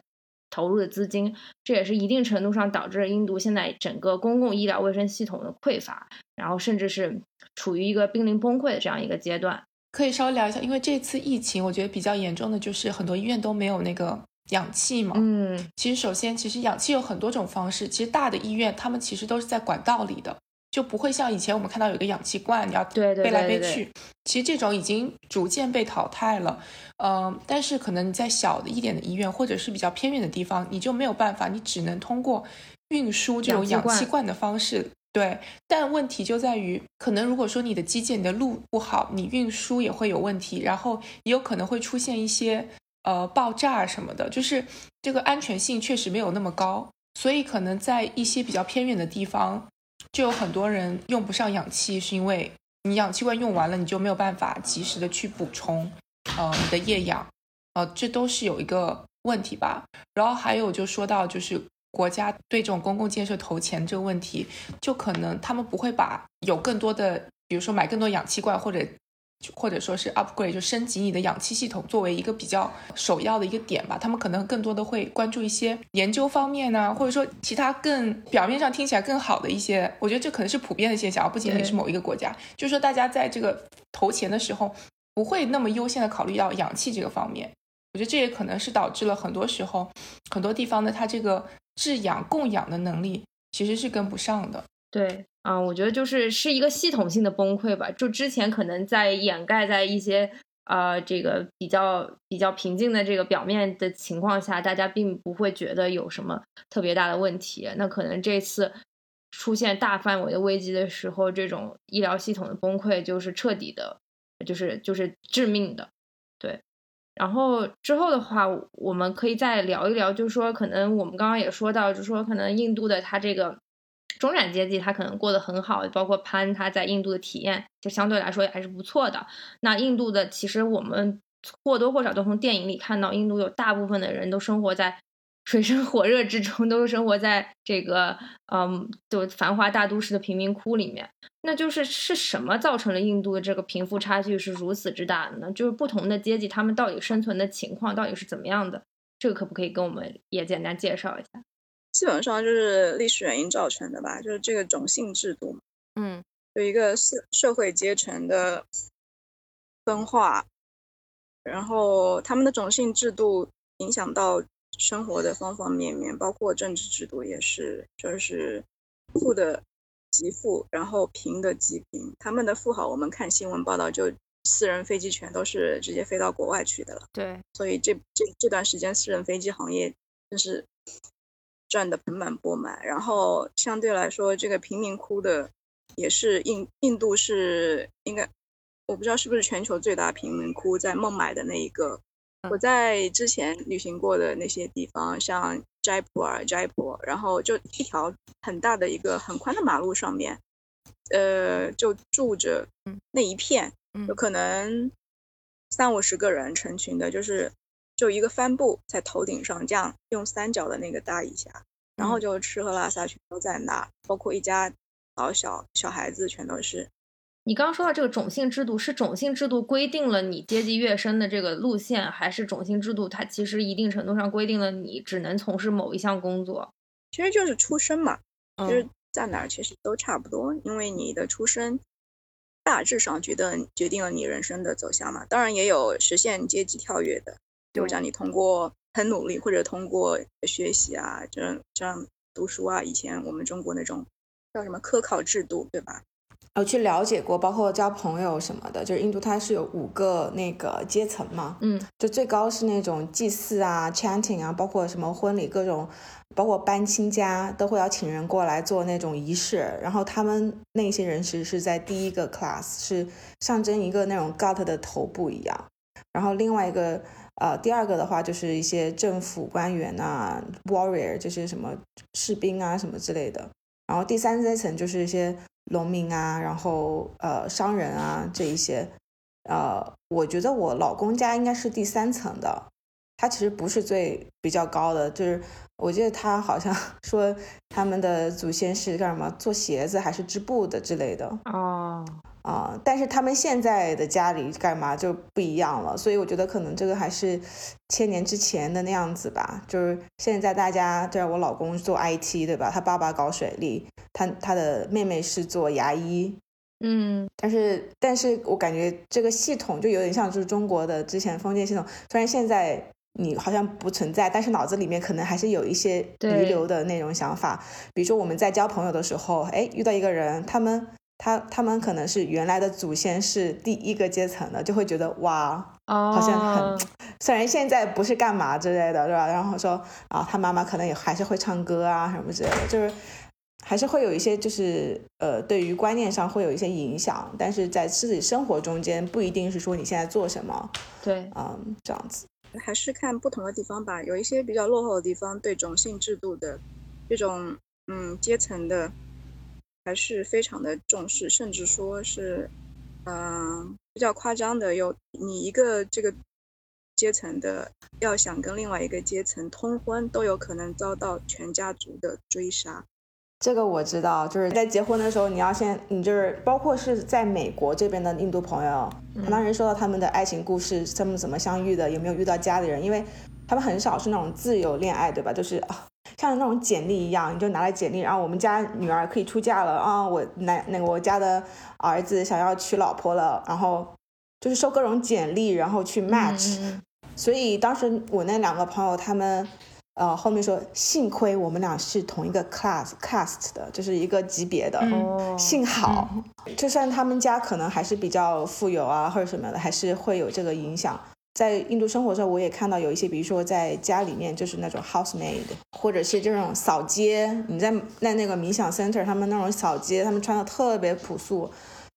投入的资金，这也是一定程度上导致了印度现在整个公共医疗卫生系统的匮乏，然后甚至是处于一个濒临崩溃的这样一个阶段。可以稍微聊一下，因为这次疫情，我觉得比较严重的就是很多医院都没有那个。氧气嘛，嗯，其实首先，其实氧气有很多种方式。其实大的医院，他们其实都是在管道里的，就不会像以前我们看到有个氧气罐，你要背来背去。其实这种已经逐渐被淘汰了。嗯，但是可能你在小的一点的医院，或者是比较偏远的地方，你就没有办法，你只能通过运输这种氧气罐的方式。对，但问题就在于，可能如果说你的基建、你的路不好，你运输也会有问题，然后也有可能会出现一些。呃，爆炸什么的，就是这个安全性确实没有那么高，所以可能在一些比较偏远的地方，就有很多人用不上氧气，是因为你氧气罐用完了，你就没有办法及时的去补充，呃，你的液氧，呃，这都是有一个问题吧。然后还有就说到，就是国家对这种公共建设投钱这个问题，就可能他们不会把有更多的，比如说买更多氧气罐或者。或者说是 upgrade 就升级你的氧气系统作为一个比较首要的一个点吧，他们可能更多的会关注一些研究方面呢，或者说其他更表面上听起来更好的一些，我觉得这可能是普遍的现象，不仅仅是某一个国家，就是说大家在这个投钱的时候不会那么优先的考虑到氧气这个方面，我觉得这也可能是导致了很多时候很多地方的它这个制氧供氧的能力其实是跟不上的。对。啊，我觉得就是是一个系统性的崩溃吧。就之前可能在掩盖在一些啊这个比较比较平静的这个表面的情况下，大家并不会觉得有什么特别大的问题。那可能这次出现大范围的危机的时候，这种医疗系统的崩溃就是彻底的，就是就是致命的。对，然后之后的话，我们可以再聊一聊，就是说可能我们刚刚也说到，就是说可能印度的它这个。中产阶级他可能过得很好，包括潘他在印度的体验就相对来说也还是不错的。那印度的其实我们或多或少都从电影里看到，印度有大部分的人都生活在水深火热之中，都生活在这个嗯，就繁华大都市的贫民窟里面。那就是是什么造成了印度的这个贫富差距是如此之大的呢？就是不同的阶级他们到底生存的情况到底是怎么样的？这个可不可以跟我们也简单介绍一下？基本上就是历史原因造成的吧，就是这个种姓制度，嗯，有一个社社会阶层的分化，然后他们的种姓制度影响到生活的方方面面，包括政治制度也是，就是富的极富，然后贫的极贫。他们的富豪，我们看新闻报道，就私人飞机全都是直接飞到国外去的了。对，所以这这这段时间，私人飞机行业真是。赚的盆满钵满，然后相对来说，这个贫民窟的也是印印度是应该，我不知道是不是全球最大贫民窟，在孟买的那一个，我在之前旅行过的那些地方，像斋普尔、斋普，然后就一条很大的一个很宽的马路上面，呃，就住着那一片，有可能三五十个人成群的，就是。就一个帆布在头顶上，这样用三角的那个搭一下，然后就吃喝拉撒全都在那，包括一家老小小孩子全都是。你刚刚说到这个种姓制度，是种姓制度规定了你阶级跃升的这个路线，还是种姓制度它其实一定程度上规定了你只能从事某一项工作？其实就是出身嘛，就是在哪儿其实都差不多，因为你的出身大致上决定决定了你人生的走向嘛。当然也有实现阶级跳跃的。就讲你通过很努力，或者通过学习啊，这样这样读书啊，以前我们中国那种叫什么科考制度，对吧？我去了解过，包括交朋友什么的，就是印度它是有五个那个阶层嘛，嗯，就最高是那种祭祀啊、chanting 啊，包括什么婚礼各种，包括搬亲家都会要请人过来做那种仪式，然后他们那些人其实是在第一个 class，是象征一个那种 god 的头部一样，然后另外一个呃第二个的话就是一些政府官员啊，warrior 就是什么士兵啊什么之类的，然后第三阶层就是一些。农民啊，然后呃商人啊这一些，呃，我觉得我老公家应该是第三层的，他其实不是最比较高的，就是我记得他好像 [LAUGHS] 说他们的祖先是干什么做鞋子还是织布的之类的哦。啊，但是他们现在的家里干嘛就不一样了，所以我觉得可能这个还是千年之前的那样子吧。就是现在大家，就是我老公做 IT 对吧？他爸爸搞水利，他他的妹妹是做牙医，嗯，但是但是我感觉这个系统就有点像就是中国的之前封建系统，虽然现在你好像不存在，但是脑子里面可能还是有一些遗留的那种想法。比如说我们在交朋友的时候，哎，遇到一个人，他们。他他们可能是原来的祖先是第一个阶层的，就会觉得哇，好像很，虽然现在不是干嘛之类的，对吧？然后说啊，他妈妈可能也还是会唱歌啊什么之类的，就是还是会有一些就是呃，对于观念上会有一些影响，但是在自己生活中间不一定是说你现在做什么，对，嗯，这样子，还是看不同的地方吧。有一些比较落后的地方，对种姓制度的这种嗯阶层的。还是非常的重视，甚至说是，嗯，比较夸张的，有你一个这个阶层的，要想跟另外一个阶层通婚，都有可能遭到全家族的追杀。这个我知道，就是在结婚的时候，你要先，你就是包括是在美国这边的印度朋友，他当时说到他们的爱情故事，他们怎么相遇的，有没有遇到家里人，因为他们很少是那种自由恋爱，对吧？就是啊。像那种简历一样，你就拿来简历，然后我们家女儿可以出嫁了啊！我那那个我家的儿子想要娶老婆了，然后就是收各种简历，然后去 match。所以当时我那两个朋友他们，呃，后面说幸亏我们俩是同一个 class cast 的，就是一个级别的，幸好，就算他们家可能还是比较富有啊，或者什么的，还是会有这个影响。在印度生活的时候，我也看到有一些，比如说在家里面就是那种 housemaid，或者是这种扫街。你在在那个冥想 center，他们那种扫街，他们穿的特别朴素。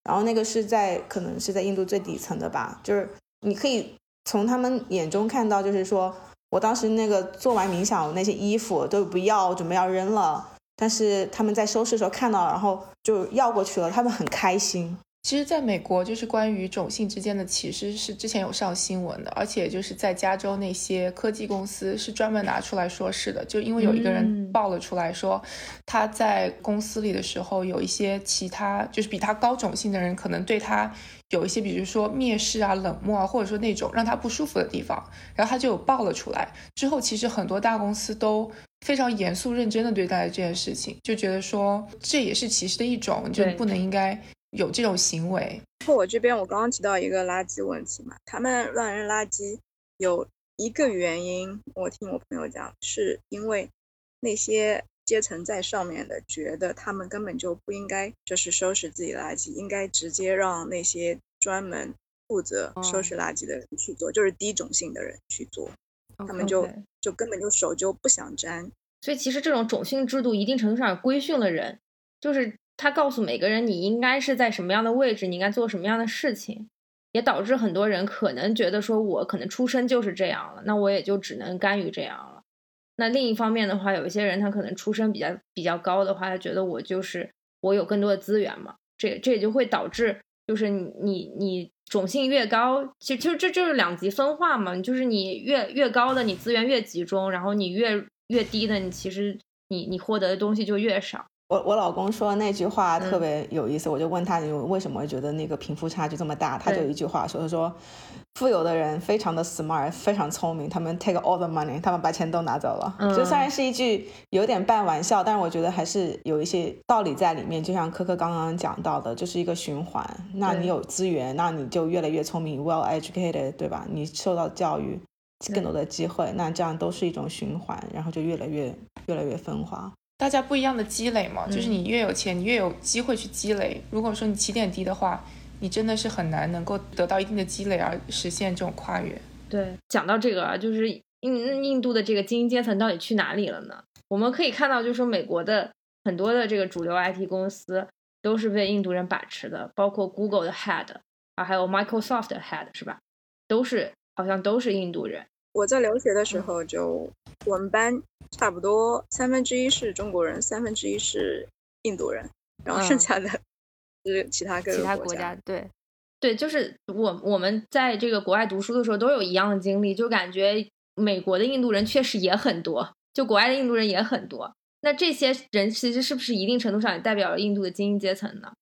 然后那个是在可能是在印度最底层的吧，就是你可以从他们眼中看到，就是说我当时那个做完冥想那些衣服都不要，准备要扔了，但是他们在收拾的时候看到，然后就要过去了，他们很开心。其实，在美国，就是关于种姓之间的歧视是之前有上新闻的，而且就是在加州那些科技公司是专门拿出来说事的，就因为有一个人爆了出来说，他在公司里的时候有一些其他就是比他高种姓的人可能对他有一些，比如说蔑视啊、冷漠啊，或者说那种让他不舒服的地方，然后他就有爆了出来。之后，其实很多大公司都非常严肃认真的对待这件事情，就觉得说这也是歧视的一种，就不能应该。有这种行为。我这边我刚刚提到一个垃圾问题嘛，他们乱扔垃圾有一个原因，我听我朋友讲，是因为那些阶层在上面的觉得他们根本就不应该就是收拾自己垃圾，应该直接让那些专门负责收拾垃圾的人去做，就是低种姓的人去做，他们就就根本就手就不想沾。所以其实这种种姓制度一定程度上规训了人，就是。他告诉每个人你应该是在什么样的位置，你应该做什么样的事情，也导致很多人可能觉得说，我可能出生就是这样了，那我也就只能甘于这样了。那另一方面的话，有一些人他可能出身比较比较高的话，他觉得我就是我有更多的资源嘛，这这也就会导致就是你你你种姓越高，其实其实这就是两极分化嘛，就是你越越高的你资源越集中，然后你越越低的你其实你你获得的东西就越少。我我老公说那句话特别有意思，我就问他你为什么会觉得那个贫富差距这么大？他就一句话说：“他说富有的人非常的 smart，非常聪明，他们 take all the money，他们把钱都拿走了。”就虽然是一句有点半玩笑，但是我觉得还是有一些道理在里面。就像科科刚刚讲到的，就是一个循环。那你有资源，那你就越来越聪明，well educated，对吧？你受到教育，更多的机会，那这样都是一种循环，然后就越来越越来越分化。大家不一样的积累嘛，就是你越有钱，你越有机会去积累。如果说你起点低的话，你真的是很难能够得到一定的积累而实现这种跨越。对，讲到这个啊，就是印印度的这个精英阶层到底去哪里了呢？我们可以看到，就是说美国的很多的这个主流 IT 公司都是被印度人把持的，包括 Google 的 Head 啊，还有 Microsoft 的 Head 是吧？都是好像都是印度人。我在留学的时候，就我们班差不多三分之一是中国人，三分之一是印度人，然后剩下的是其他各个其他国家。对，对，就是我我们在这个国外读书的时候都有一样的经历，就感觉美国的印度人确实也很多，就国外的印度人也很多。那这些人其实是不是一定程度上也代表了印度的精英阶层呢？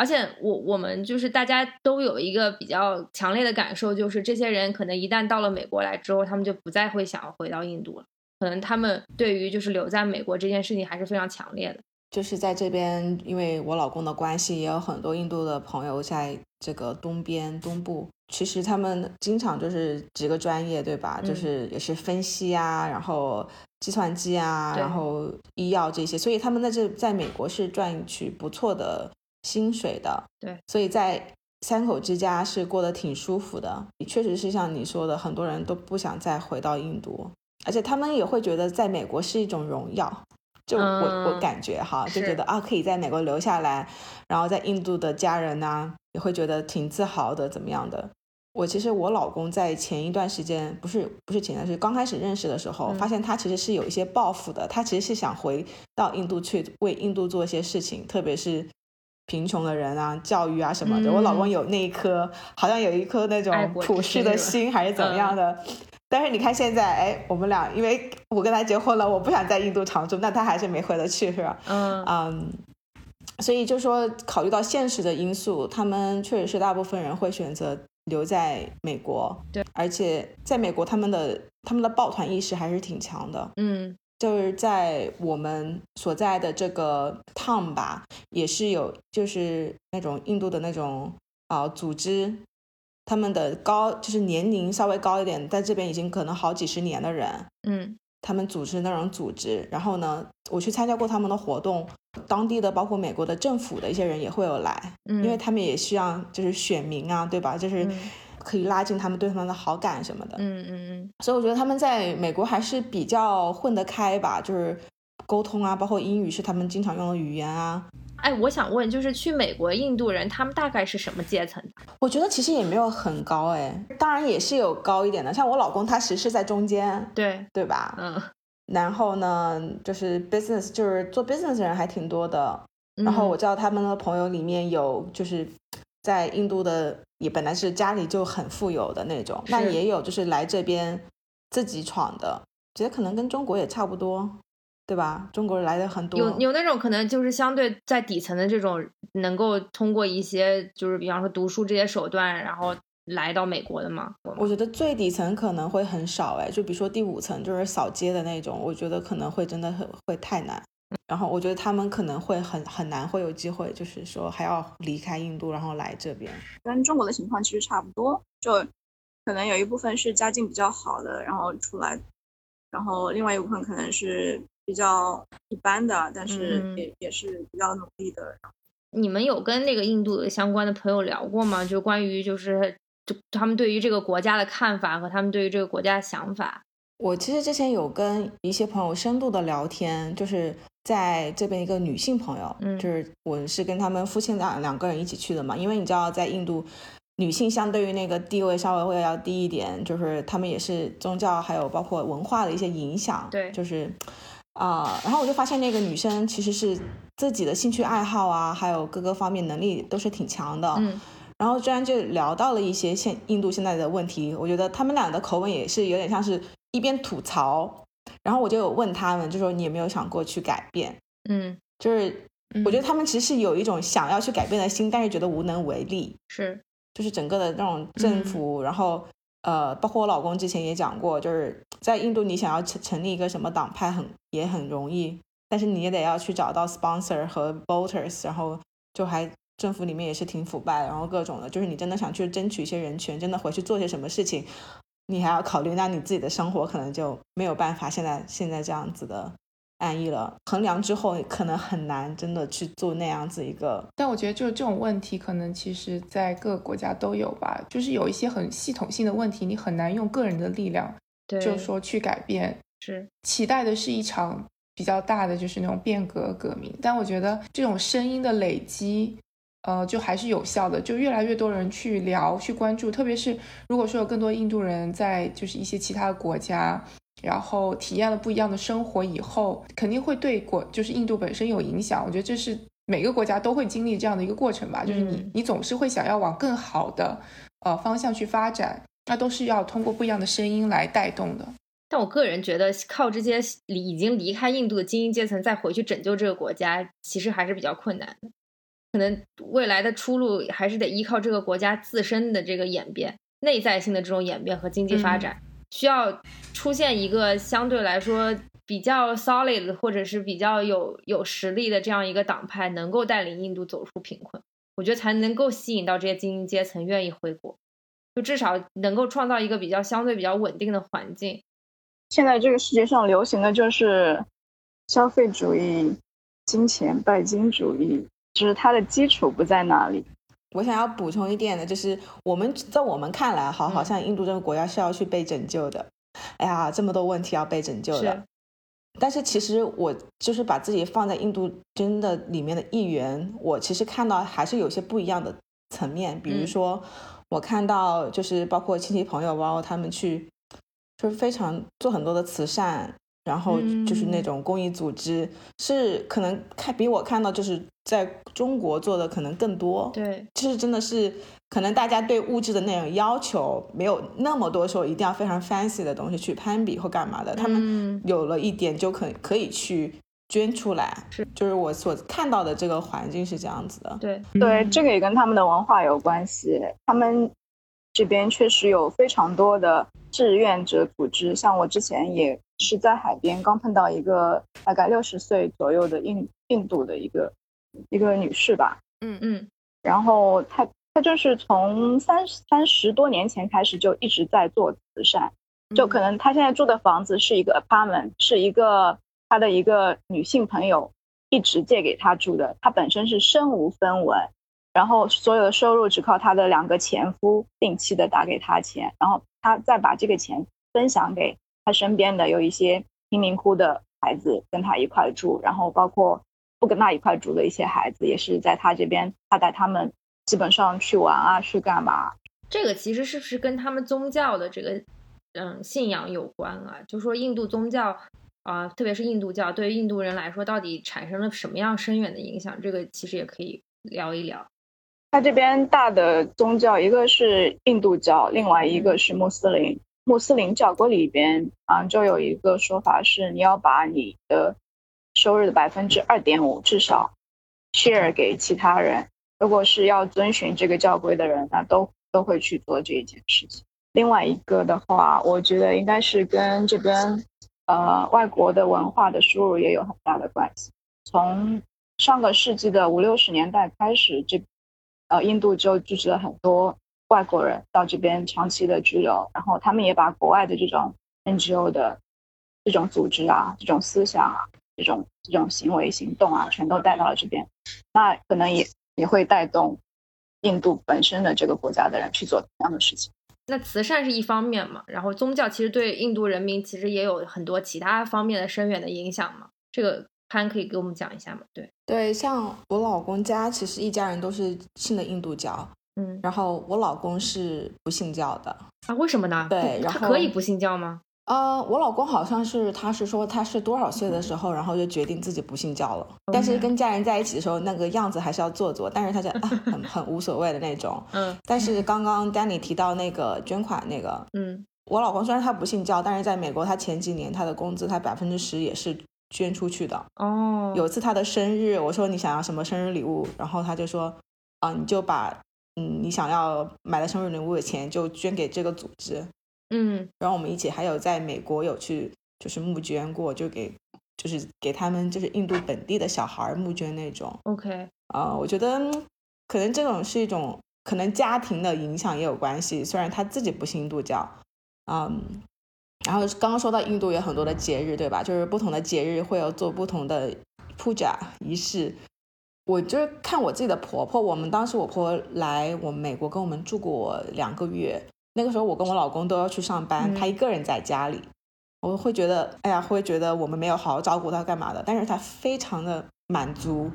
而且我我们就是大家都有一个比较强烈的感受，就是这些人可能一旦到了美国来之后，他们就不再会想要回到印度了。可能他们对于就是留在美国这件事情还是非常强烈的。就是在这边，因为我老公的关系，也有很多印度的朋友在这个东边东部。其实他们经常就是几个专业，对吧？就是也是分析啊，然后计算机啊，然后医药这些，所以他们在这在美国是赚取不错的。薪水的，对，所以在三口之家是过得挺舒服的。确实是像你说的，很多人都不想再回到印度，而且他们也会觉得在美国是一种荣耀。就我我感觉哈，就觉得啊，可以在美国留下来，然后在印度的家人呢也会觉得挺自豪的，怎么样的？我其实我老公在前一段时间，不是不是前段，时间刚开始认识的时候，发现他其实是有一些抱负的，他其实是想回到印度去为印度做一些事情，特别是。贫穷的人啊，教育啊什么的，我老公有那一颗，好像有一颗那种普世的心，还是怎么样的。但是你看现在，哎，我们俩，因为我跟他结婚了，我不想在印度常住，那他还是没回得去，是吧？嗯嗯。所以就说，考虑到现实的因素，他们确实是大部分人会选择留在美国。对，而且在美国，他们的他们的抱团意识还是挺强的。嗯。就是在我们所在的这个 town 吧，也是有就是那种印度的那种啊组织，他们的高就是年龄稍微高一点，在这边已经可能好几十年的人，嗯，他们组织那种组织，然后呢，我去参加过他们的活动，当地的包括美国的政府的一些人也会有来，嗯，因为他们也需要就是选民啊，对吧？就是。可以拉近他们对他们的好感什么的，嗯嗯嗯，所以我觉得他们在美国还是比较混得开吧，就是沟通啊，包括英语是他们经常用的语言啊。哎，我想问，就是去美国印度人他们大概是什么阶层？我觉得其实也没有很高哎，当然也是有高一点的，像我老公他其实是在中间，对。对吧？嗯，然后呢，就是 business 就是做 business 的人还挺多的，然后我知道他们的朋友里面有就是在印度的。也本来是家里就很富有的那种，那也有就是来这边自己闯的，觉得可能跟中国也差不多，对吧？中国人来的很多，有有那种可能就是相对在底层的这种，能够通过一些就是比方说读书这些手段，然后来到美国的吗？我觉得最底层可能会很少，哎，就比如说第五层就是扫街的那种，我觉得可能会真的很会太难。然后我觉得他们可能会很很难会有机会，就是说还要离开印度，然后来这边。跟中国的情况其实差不多，就可能有一部分是家境比较好的，然后出来，然后另外一部分可能是比较一般的，但是也也是比较努力的。你们有跟那个印度的相关的朋友聊过吗？就关于就是就他们对于这个国家的看法和他们对于这个国家的想法。我其实之前有跟一些朋友深度的聊天，就是在这边一个女性朋友，嗯，就是我是跟他们夫妻两两个人一起去的嘛，因为你知道在印度，女性相对于那个地位稍微会要低一点，就是他们也是宗教还有包括文化的一些影响，对，就是啊，然后我就发现那个女生其实是自己的兴趣爱好啊，还有各个方面能力都是挺强的，嗯。然后居然就聊到了一些现印度现在的问题，我觉得他们俩的口吻也是有点像是一边吐槽，然后我就有问他们，就说你有没有想过去改变？嗯，就是我觉得他们其实是有一种想要去改变的心，但是觉得无能为力。是，就是整个的那种政府，然后呃，包括我老公之前也讲过，就是在印度你想要成成立一个什么党派很也很容易，但是你也得要去找到 sponsor 和 voters，然后就还。政府里面也是挺腐败，然后各种的，就是你真的想去争取一些人权，真的回去做些什么事情，你还要考虑，那你自己的生活可能就没有办法现在现在这样子的安逸了。衡量之后，可能很难真的去做那样子一个。但我觉得就是这种问题，可能其实在各个国家都有吧。就是有一些很系统性的问题，你很难用个人的力量，就是说去改变。是期待的是一场比较大的，就是那种变革革命。但我觉得这种声音的累积。呃，就还是有效的，就越来越多人去聊、去关注，特别是如果说有更多印度人在就是一些其他的国家，然后体验了不一样的生活以后，肯定会对国就是印度本身有影响。我觉得这是每个国家都会经历这样的一个过程吧，就是你你总是会想要往更好的呃方向去发展，那都是要通过不一样的声音来带动的。但我个人觉得，靠这些离已经离开印度的精英阶层再回去拯救这个国家，其实还是比较困难的。可能未来的出路还是得依靠这个国家自身的这个演变，内在性的这种演变和经济发展，需要出现一个相对来说比较 solid 或者是比较有有实力的这样一个党派，能够带领印度走出贫困，我觉得才能够吸引到这些精英阶层愿意回国，就至少能够创造一个比较相对比较稳定的环境。现在这个世界上流行的就是消费主义、金钱拜金主义。就是它的基础不在哪里。我想要补充一点的，就是我们在我们看来，好，好像印度这个国家是要去被拯救的。哎呀，这么多问题要被拯救的。但是其实我就是把自己放在印度真的里面的一员，我其实看到还是有些不一样的层面。比如说，我看到就是包括亲戚朋友，包括他们去，就是非常做很多的慈善。然后就是那种公益组织，是可能看比我看到就是在中国做的可能更多。对，就是真的是可能大家对物质的那种要求没有那么多，说一定要非常 fancy 的东西去攀比或干嘛的。他们有了一点就可可以去捐出来。是，就是我所看到的这个环境是这样子的。对对，这个也跟他们的文化有关系。他们这边确实有非常多的志愿者组织，像我之前也。是在海边刚碰到一个大概六十岁左右的印印度的一个一个女士吧，嗯。嗯，然后她她就是从三三十多年前开始就一直在做慈善，就可能她现在住的房子是一个 apartment，是一个她的一个女性朋友一直借给她住的，她本身是身无分文，然后所有的收入只靠她的两个前夫定期的打给她钱，然后她再把这个钱分享给。她身边的有一些贫民窟的孩子跟她一块住，然后包括不跟他一块住的一些孩子，也是在他这边，他带他们基本上去玩啊，去干嘛？这个其实是不是跟他们宗教的这个嗯信仰有关啊？就说印度宗教啊，特别是印度教，对于印度人来说，到底产生了什么样深远的影响？这个其实也可以聊一聊。他这边大的宗教，一个是印度教，另外一个是穆斯林。穆斯林教规里边啊，就有一个说法是，你要把你的收入的百分之二点五至少 share 给其他人。如果是要遵循这个教规的人，那都都会去做这一件事情。另外一个的话，我觉得应该是跟这边呃外国的文化的输入也有很大的关系。从上个世纪的五六十年代开始，这呃印度就聚集了很多。外国人到这边长期的居留，然后他们也把国外的这种 NGO 的这种组织啊、这种思想啊、这种这种行为行动啊，全都带到了这边。那可能也也会带动印度本身的这个国家的人去做同样的事情。那慈善是一方面嘛，然后宗教其实对印度人民其实也有很多其他方面的深远的影响嘛。这个潘可以给我们讲一下吗？对对，像我老公家其实一家人都是信的印度教。嗯，然后我老公是不信教的啊？为什么呢？对，他可以不信教吗？呃，我老公好像是，他是说他是多少岁的时候，然后就决定自己不信教了。但是跟家人在一起的时候，那个样子还是要做做。但是他就很 [LAUGHS] 很无所谓的那种。嗯。但是刚刚 Danny 提到那个捐款那个，嗯，我老公虽然他不信教，但是在美国，他前几年他的工资他百分之十也是捐出去的。哦。有一次他的生日，我说你想要什么生日礼物，然后他就说，啊，你就把。嗯，你想要买的生日礼物的钱就捐给这个组织，嗯，然后我们一起还有在美国有去就是募捐过，就给就是给他们就是印度本地的小孩募捐那种。OK，啊，我觉得可能这种是一种可能家庭的影响也有关系，虽然他自己不信印度教，嗯，然后刚刚说到印度有很多的节日，对吧？就是不同的节日会有做不同的 puja 仪式。我就是看我自己的婆婆，我们当时我婆婆来我们美国跟我们住过两个月，那个时候我跟我老公都要去上班，他一个人在家里，我会觉得，哎呀，会觉得我们没有好好照顾他干嘛的，但是他非常的满足。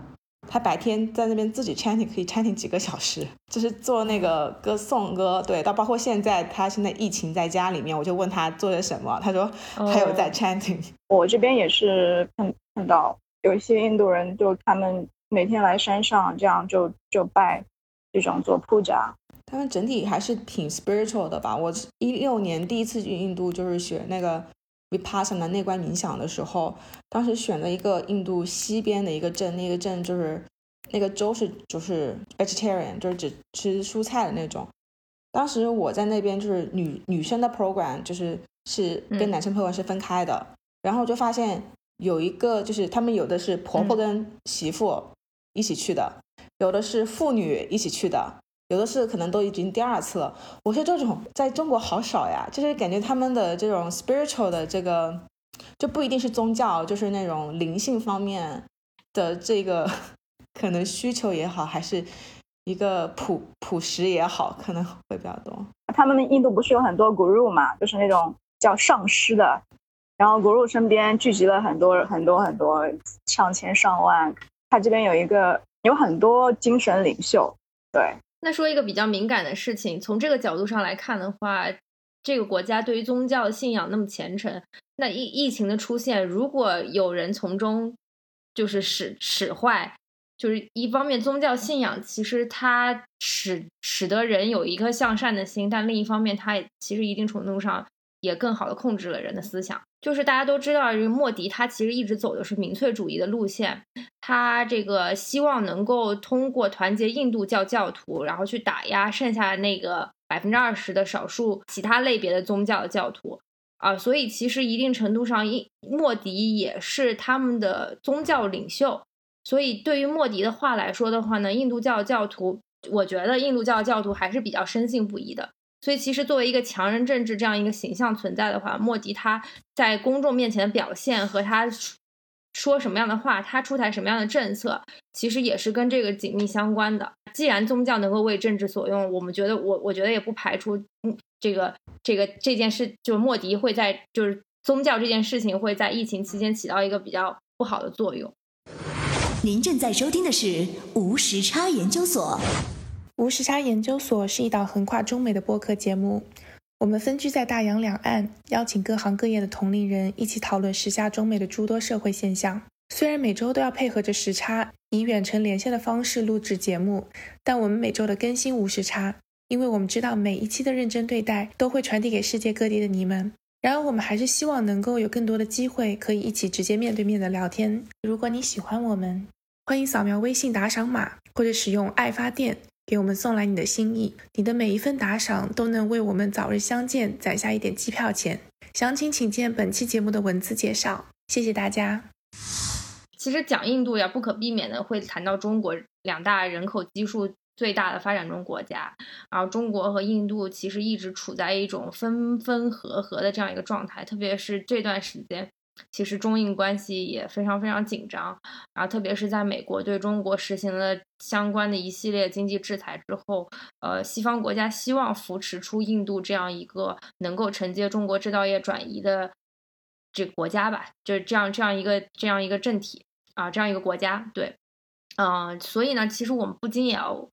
他白天在那边自己 chanting 可以 chanting 几个小时，就是做那个歌颂歌，对，到包括现在他现在疫情在家里面，我就问他做了什么，他说还有在 chanting。我这边也是看看到有一些印度人，就他们每天来山上这样就就拜这种做 puja，他们整体还是挺 spiritual 的吧。我一六年第一次去印度就是学那个。Vipassana 内观冥想的时候，当时选了一个印度西边的一个镇，那个镇就是那个州是就是 vegetarian，就是只吃蔬菜的那种。当时我在那边就是女女生的 program，就是是跟男生 program 是分开的。然后就发现有一个就是他们有的是婆婆跟媳妇一起去的，有的是妇女一起去的。有的是可能都已经第二次了，我说这种在中国好少呀，就是感觉他们的这种 spiritual 的这个就不一定是宗教，就是那种灵性方面的这个可能需求也好，还是一个朴朴实也好，可能会比较多。他们印度不是有很多 guru 嘛，就是那种叫上师的，然后 guru 身边聚集了很多很多很多上千上万，他这边有一个有很多精神领袖，对。那说一个比较敏感的事情，从这个角度上来看的话，这个国家对于宗教信仰那么虔诚，那疫疫情的出现，如果有人从中就是使使坏，就是一方面宗教信仰其实它使使得人有一颗向善的心，但另一方面它也其实一定程度上也更好的控制了人的思想。就是大家都知道，这个莫迪他其实一直走的是民粹主义的路线，他这个希望能够通过团结印度教教徒，然后去打压剩下那个百分之二十的少数其他类别的宗教的教徒啊，所以其实一定程度上，莫迪也是他们的宗教领袖。所以对于莫迪的话来说的话呢，印度教教徒，我觉得印度教教徒还是比较深信不疑的。所以，其实作为一个强人政治这样一个形象存在的话，莫迪他在公众面前的表现和他说什么样的话，他出台什么样的政策，其实也是跟这个紧密相关的。既然宗教能够为政治所用，我们觉得，我我觉得也不排除，嗯，这个这个这件事，就是莫迪会在，就是宗教这件事情会在疫情期间起到一个比较不好的作用。您正在收听的是无时差研究所。无时差研究所是一档横跨中美的播客节目，我们分居在大洋两岸，邀请各行各业的同龄人一起讨论时下中美的诸多社会现象。虽然每周都要配合着时差，以远程连线的方式录制节目，但我们每周的更新无时差，因为我们知道每一期的认真对待都会传递给世界各地的你们。然而，我们还是希望能够有更多的机会可以一起直接面对面的聊天。如果你喜欢我们，欢迎扫描微信打赏码，或者使用爱发电。给我们送来你的心意，你的每一份打赏都能为我们早日相见攒下一点机票钱。详情请见本期节目的文字介绍。谢谢大家。其实讲印度呀，不可避免的会谈到中国两大人口基数最大的发展中国家，然后中国和印度其实一直处在一种分分合合的这样一个状态，特别是这段时间。其实中印关系也非常非常紧张，然后特别是在美国对中国实行了相关的一系列经济制裁之后，呃，西方国家希望扶持出印度这样一个能够承接中国制造业转移的这个国家吧，就是这样这样一个这样一个政体啊，这样一个国家，对。嗯，所以呢，其实我们不禁也要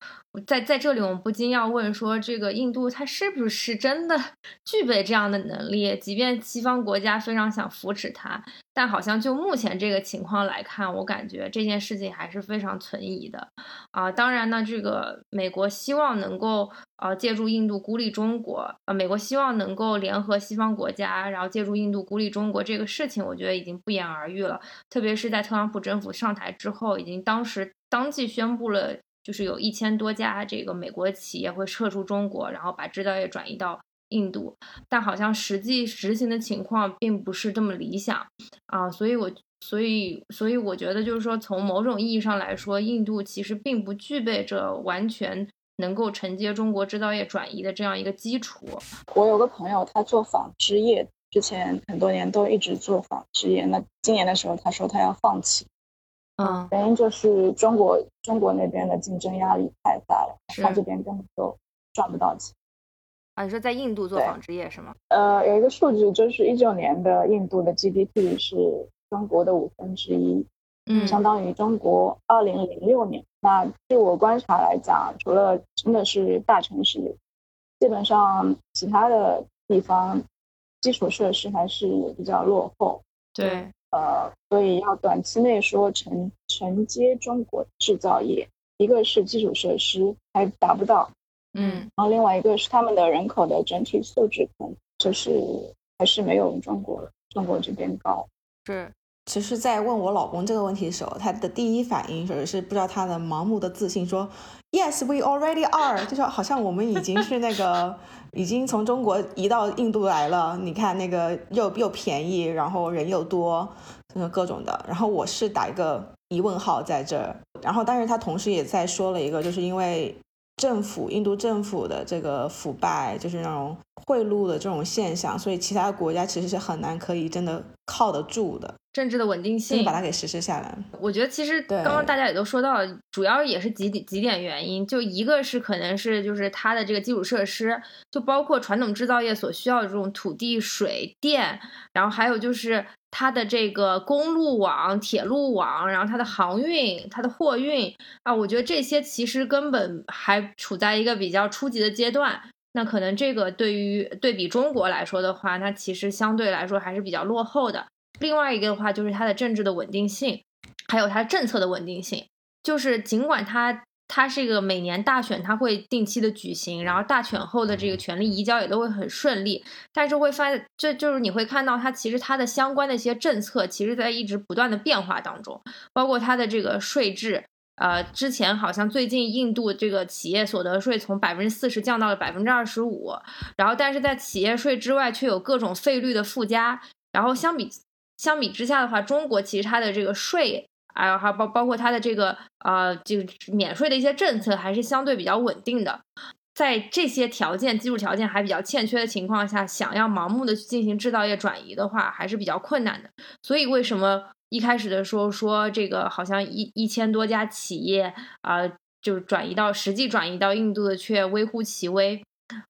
在在这里，我们不禁要问说，这个印度它是不是真的 [LAUGHS] 具备这样的能力？即便西方国家非常想扶持它。但好像就目前这个情况来看，我感觉这件事情还是非常存疑的啊。当然呢，这个美国希望能够呃借助印度孤立中国，呃，美国希望能够联合西方国家，然后借助印度孤立中国这个事情，我觉得已经不言而喻了。特别是在特朗普政府上台之后，已经当时当即宣布了，就是有一千多家这个美国企业会撤出中国，然后把制造业转移到。印度，但好像实际执行的情况并不是这么理想啊，所以，我，所以，所以我觉得，就是说，从某种意义上来说，印度其实并不具备着完全能够承接中国制造业转移的这样一个基础。我有个朋友，他做纺织业，之前很多年都一直做纺织业，那今年的时候他说他要放弃，嗯，原因就是中国中国那边的竞争压力太大了，他这边根本就赚不到钱。啊，你说在印度做纺织业是吗？呃，有一个数据，就是一九年的印度的 GDP 是中国的五分之一，嗯，相当于中国二零零六年。那据我观察来讲，除了真的是大城市，基本上其他的地方基础设施还是比较落后。对，呃，所以要短期内说承承接中国制造业，一个是基础设施还达不到。嗯，然后另外一个是他们的人口的整体素质，可能就是还是没有中国中国这边高。是，其实，在问我老公这个问题的时候，他的第一反应是是不知道他的盲目的自信说，Yes, we already are，就是好像我们已经是那个已经从中国移到印度来了。你看那个又又便宜，然后人又多，就是各种的。然后我是打一个疑问号在这儿。然后，但是他同时也在说了一个，就是因为。政府，印度政府的这个腐败，就是那种贿赂的这种现象，所以其他国家其实是很难可以真的靠得住的政治的稳定性，把它给实施下来。我觉得其实刚刚大家也都说到，主要也是几点几点原因，就一个是可能是就是它的这个基础设施，就包括传统制造业所需要的这种土地、水电，然后还有就是。它的这个公路网、铁路网，然后它的航运、它的货运啊，我觉得这些其实根本还处在一个比较初级的阶段。那可能这个对于对比中国来说的话，那其实相对来说还是比较落后的。另外一个的话，就是它的政治的稳定性，还有它政策的稳定性，就是尽管它。它是一个每年大选，它会定期的举行，然后大选后的这个权力移交也都会很顺利。但是会发，这就是你会看到它其实它的相关的一些政策，其实在一直不断的变化当中，包括它的这个税制。呃，之前好像最近印度这个企业所得税从百分之四十降到了百分之二十五，然后但是在企业税之外却有各种费率的附加。然后相比相比之下的话，中国其实它的这个税。还有还包包括它的这个呃，就免税的一些政策还是相对比较稳定的，在这些条件基础条件还比较欠缺的情况下，想要盲目的去进行制造业转移的话，还是比较困难的。所以为什么一开始的时候说这个好像一一千多家企业啊，就是转移到实际转移到印度的却微乎其微。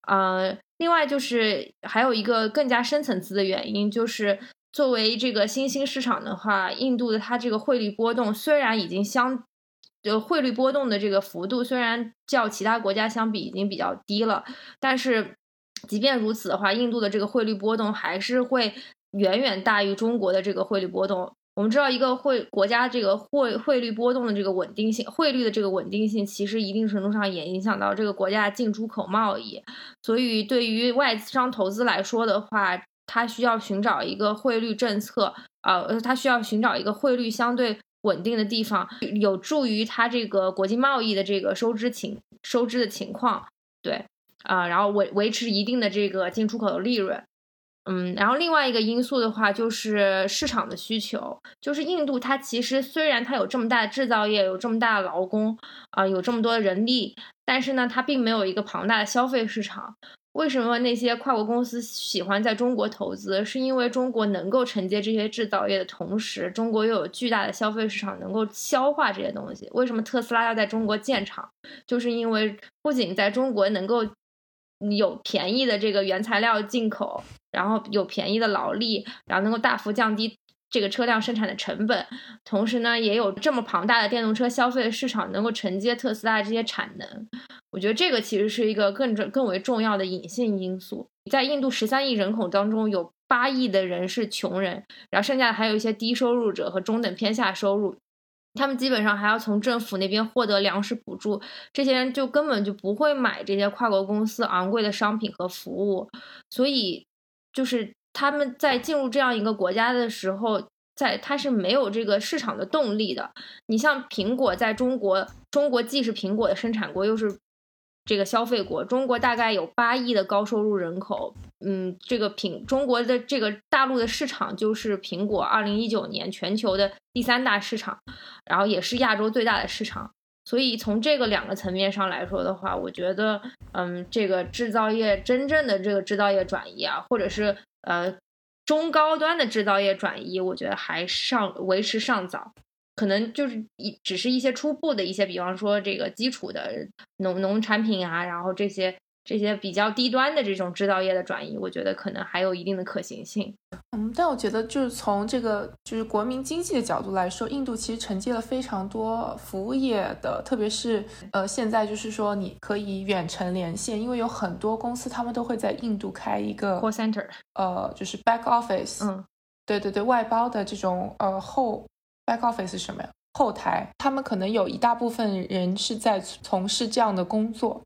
呃，另外就是还有一个更加深层次的原因就是。作为这个新兴市场的话，印度的它这个汇率波动虽然已经相，呃，汇率波动的这个幅度虽然较其他国家相比已经比较低了，但是即便如此的话，印度的这个汇率波动还是会远远大于中国的这个汇率波动。我们知道，一个汇国家这个汇汇率波动的这个稳定性，汇率的这个稳定性，其实一定程度上也影响到这个国家进出口贸易。所以，对于外资商投资来说的话，它需要寻找一个汇率政策，呃，它需要寻找一个汇率相对稳定的地方，有助于它这个国际贸易的这个收支情收支的情况，对，啊，然后维维持一定的这个进出口的利润，嗯，然后另外一个因素的话就是市场的需求，就是印度它其实虽然它有这么大的制造业，有这么大的劳工，啊，有这么多的人力，但是呢，它并没有一个庞大的消费市场。为什么那些跨国公司喜欢在中国投资？是因为中国能够承接这些制造业的同时，中国又有巨大的消费市场能够消化这些东西。为什么特斯拉要在中国建厂？就是因为不仅在中国能够有便宜的这个原材料进口，然后有便宜的劳力，然后能够大幅降低这个车辆生产的成本，同时呢，也有这么庞大的电动车消费市场能够承接特斯拉这些产能。我觉得这个其实是一个更重、更为重要的隐性因素。在印度十三亿人口当中，有八亿的人是穷人，然后剩下的还有一些低收入者和中等偏下收入，他们基本上还要从政府那边获得粮食补助。这些人就根本就不会买这些跨国公司昂贵的商品和服务，所以就是他们在进入这样一个国家的时候，在他是没有这个市场的动力的。你像苹果在中国，中国既是苹果的生产国，又是这个消费国，中国大概有八亿的高收入人口，嗯，这个苹中国的这个大陆的市场就是苹果二零一九年全球的第三大市场，然后也是亚洲最大的市场。所以从这个两个层面上来说的话，我觉得，嗯，这个制造业真正的这个制造业转移啊，或者是呃中高端的制造业转移，我觉得还尚为时尚早，可能就是一只是一些初步的一些，比方说这个基础的农农产品啊，然后这些。这些比较低端的这种制造业的转移，我觉得可能还有一定的可行性。嗯，但我觉得就是从这个就是国民经济的角度来说，印度其实承接了非常多服务业的，特别是呃现在就是说你可以远程连线，因为有很多公司他们都会在印度开一个 call center，呃，就是 back office。嗯，对对对，外包的这种呃后 back office 是什么呀？后台，他们可能有一大部分人是在从事这样的工作。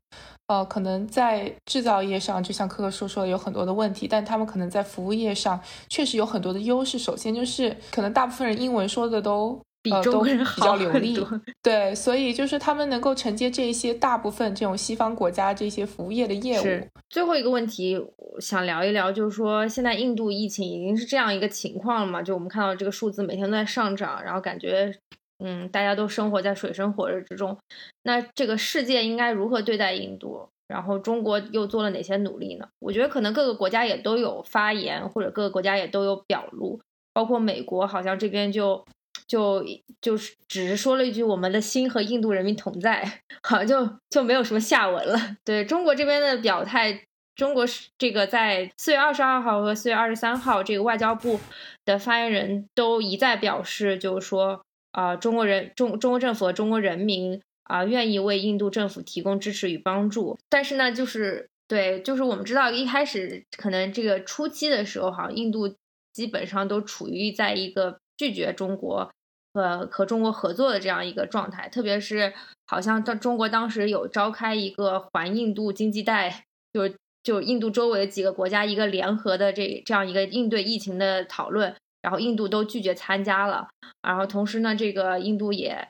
呃，可能在制造业上，就像科科说说的，有很多的问题，但他们可能在服务业上确实有很多的优势。首先就是，可能大部分人英文说的都比中国人比较流利，对，所以就是他们能够承接这一些大部分这种西方国家这些服务业的业务。最后一个问题想聊一聊，就是说现在印度疫情已经是这样一个情况了嘛？就我们看到这个数字每天都在上涨，然后感觉。嗯，大家都生活在水深火热之中，那这个世界应该如何对待印度？然后中国又做了哪些努力呢？我觉得可能各个国家也都有发言，或者各个国家也都有表露，包括美国好像这边就就就是只是说了一句“我们的心和印度人民同在”，[LAUGHS] 好像就就没有什么下文了。[LAUGHS] 对中国这边的表态，中国是这个在四月二十二号和四月二十三号，这个外交部的发言人都一再表示，就是说。啊，中国人中中国政府和中国人民啊，愿意为印度政府提供支持与帮助。但是呢，就是对，就是我们知道，一开始可能这个初期的时候，哈，印度基本上都处于在一个拒绝中国和和中国合作的这样一个状态。特别是好像到中国当时有召开一个环印度经济带，就是就印度周围的几个国家一个联合的这这样一个应对疫情的讨论。然后印度都拒绝参加了，然后同时呢，这个印度也，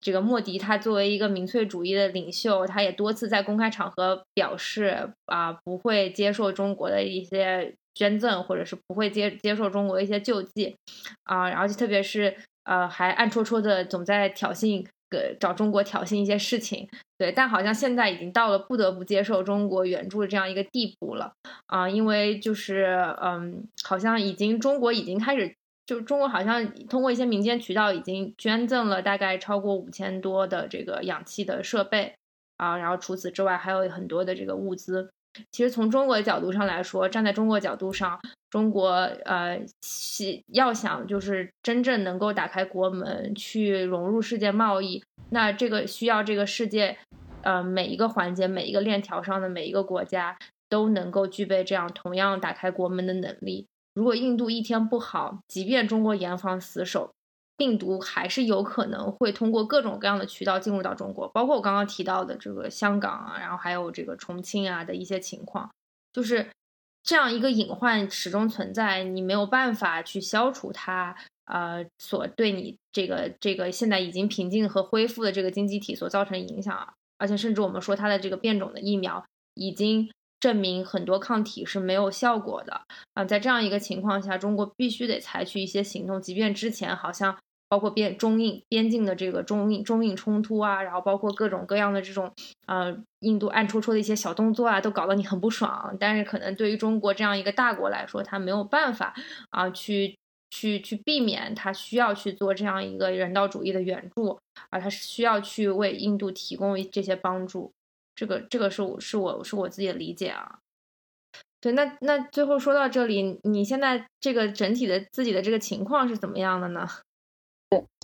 这个莫迪他作为一个民粹主义的领袖，他也多次在公开场合表示啊，不会接受中国的一些捐赠，或者是不会接接受中国的一些救济，啊，然后就特别是呃，还暗戳戳的总在挑衅。个找中国挑衅一些事情，对，但好像现在已经到了不得不接受中国援助的这样一个地步了。啊，因为就是嗯，好像已经中国已经开始，就中国好像通过一些民间渠道已经捐赠了大概超过五千多的这个氧气的设备啊，然后除此之外还有很多的这个物资。其实从中国的角度上来说，站在中国角度上，中国呃，要想就是真正能够打开国门去融入世界贸易，那这个需要这个世界，呃，每一个环节、每一个链条上的每一个国家都能够具备这样同样打开国门的能力。如果印度一天不好，即便中国严防死守。病毒还是有可能会通过各种各样的渠道进入到中国，包括我刚刚提到的这个香港啊，然后还有这个重庆啊的一些情况，就是这样一个隐患始终存在，你没有办法去消除它，呃，所对你这个这个现在已经平静和恢复的这个经济体所造成影响，而且甚至我们说它的这个变种的疫苗已经证明很多抗体是没有效果的啊，在这样一个情况下，中国必须得采取一些行动，即便之前好像。包括边中印边境的这个中印中印冲突啊，然后包括各种各样的这种呃印度暗戳戳的一些小动作啊，都搞得你很不爽。但是可能对于中国这样一个大国来说，他没有办法啊去去去避免，他需要去做这样一个人道主义的援助啊，他是需要去为印度提供这些帮助。这个这个是我是我是我自己的理解啊。对，那那最后说到这里，你现在这个整体的自己的这个情况是怎么样的呢？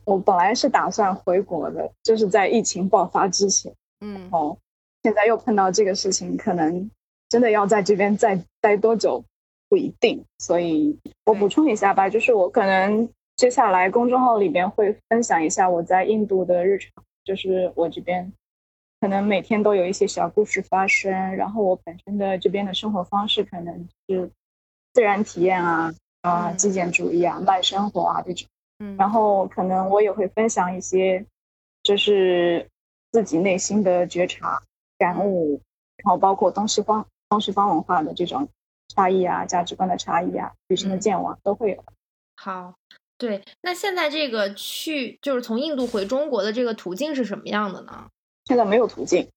我本来是打算回国的，就是在疫情爆发之前，嗯，哦，现在又碰到这个事情，可能真的要在这边再待多久不一定，所以我补充一下吧，就是我可能接下来公众号里边会分享一下我在印度的日常，就是我这边可能每天都有一些小故事发生，然后我本身的这边的生活方式可能是自然体验啊，啊，极简主义啊，慢生活啊这种。嗯然后可能我也会分享一些，就是自己内心的觉察、感悟，然后包括东西方、东西方文化的这种差异啊、价值观的差异啊、女生的健忘都会有。好，对，那现在这个去就是从印度回中国的这个途径是什么样的呢？现在没有途径，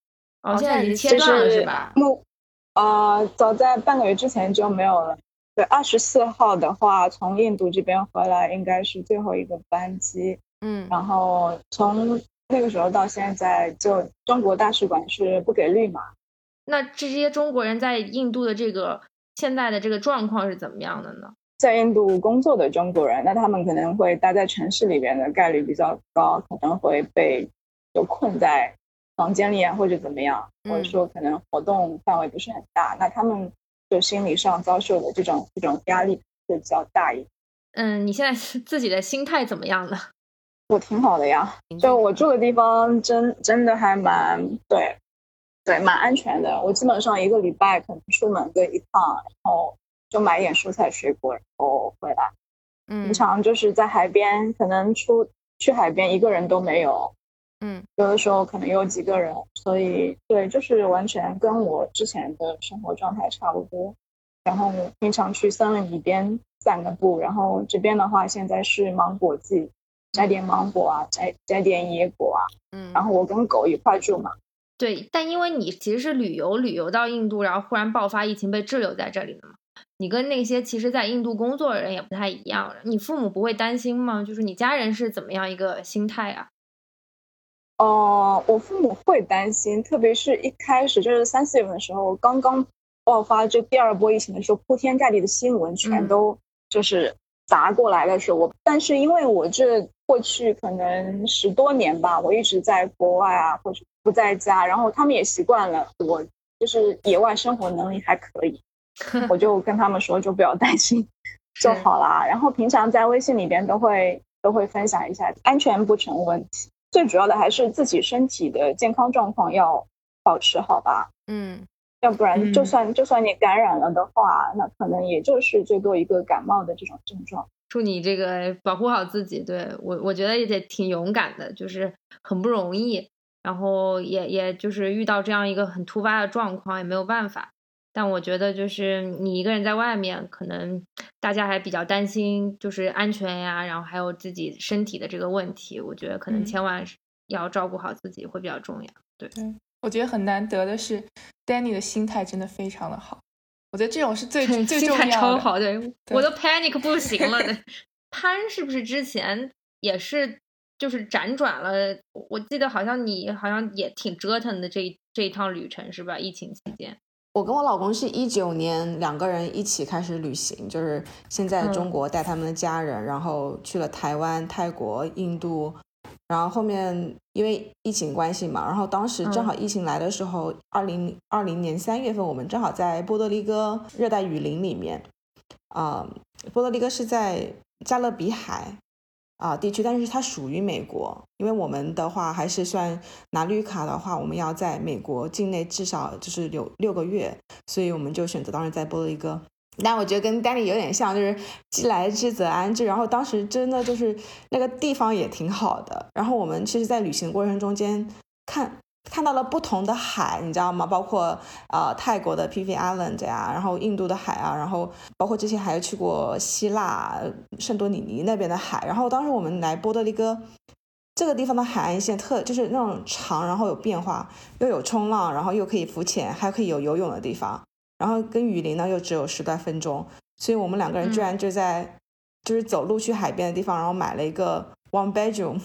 哦，现在已经切断了是吧？目呃，早在半个月之前就没有了。对，二十四号的话，从印度这边回来应该是最后一个班机。嗯，然后从那个时候到现在，就中国大使馆是不给绿码。那这些中国人在印度的这个现在的这个状况是怎么样的呢？在印度工作的中国人，那他们可能会待在城市里边的概率比较高，可能会被就困在房间里啊，或者怎么样，或者说可能活动范围不是很大，那他们就心理上遭受的这种这种压力会比较大一点。嗯，你现在 [LAUGHS] 自己的心态怎么样了？我挺好的呀，就我住的地方真真的还蛮对，对，蛮安全的。我基本上一个礼拜可能出门个一趟，然后就买点蔬菜水果，然后回来。嗯，平常就是在海边，可能出去海边一个人都没有。嗯，有的时候可能有几个人，所以对，就是完全跟我之前的生活状态差不多。然后平常去森林里边散个步，然后这边的话现在是芒果季。摘点芒果啊，摘摘点野果啊，嗯，然后我跟狗一块住嘛。对，但因为你其实是旅游，旅游到印度，然后忽然爆发疫情被滞留在这里了嘛。你跟那些其实在印度工作的人也不太一样。你父母不会担心吗？就是你家人是怎么样一个心态啊？哦，我父母会担心，特别是一开始就是三四月份的时候，刚刚爆发这第二波疫情的时候，铺天盖地的新闻全都就是砸过来的时候，我但是因为我这。过去可能十多年吧，我一直在国外啊，或者不在家，然后他们也习惯了我，就是野外生活能力还可以，[LAUGHS] 我就跟他们说就不要担心就好啦。然后平常在微信里边都会都会分享一下，安全不成问题，最主要的还是自己身体的健康状况要保持好吧。嗯，要不然就算就算你感染了的话，那可能也就是最多一个感冒的这种症状。祝你这个保护好自己，对我我觉得也得挺勇敢的，就是很不容易，然后也也就是遇到这样一个很突发的状况也没有办法。但我觉得就是你一个人在外面，可能大家还比较担心就是安全呀，然后还有自己身体的这个问题，我觉得可能千万要照顾好自己会比较重要。对，我觉得很难得的是，Danny 的心态真的非常的好。我觉得这种是最最重要的，超好，对，我都 panic 不行了。[LAUGHS] 潘是不是之前也是就是辗转了？我记得好像你好像也挺折腾的这这一趟旅程是吧？疫情期间，我跟我老公是一九年两个人一起开始旅行，就是先在中国带他们的家人，然后去了台湾、泰国、印度。然后后面因为疫情关系嘛，然后当时正好疫情来的时候，二零二零年三月份，我们正好在波多黎各热带雨林里面，啊，波多黎各是在加勒比海啊地区，但是它属于美国，因为我们的话还是算拿绿卡的话，我们要在美国境内至少就是有六个月，所以我们就选择当时在波多黎各。但我觉得跟 Danny 有点像，就是既来之则安之。然后当时真的就是那个地方也挺好的。然后我们其实，在旅行过程中间看看到了不同的海，你知道吗？包括呃泰国的 p v Island 呀，然后印度的海啊，然后包括之前还去过希腊圣多里尼那边的海。然后当时我们来波多黎各这个地方的海岸线特就是那种长，然后有变化，又有冲浪，然后又可以浮潜，还可以有游泳的地方。然后跟雨林呢又只有十来分钟，所以我们两个人居然就在就是走路去海边的地方，然后买了一个 one bedroom，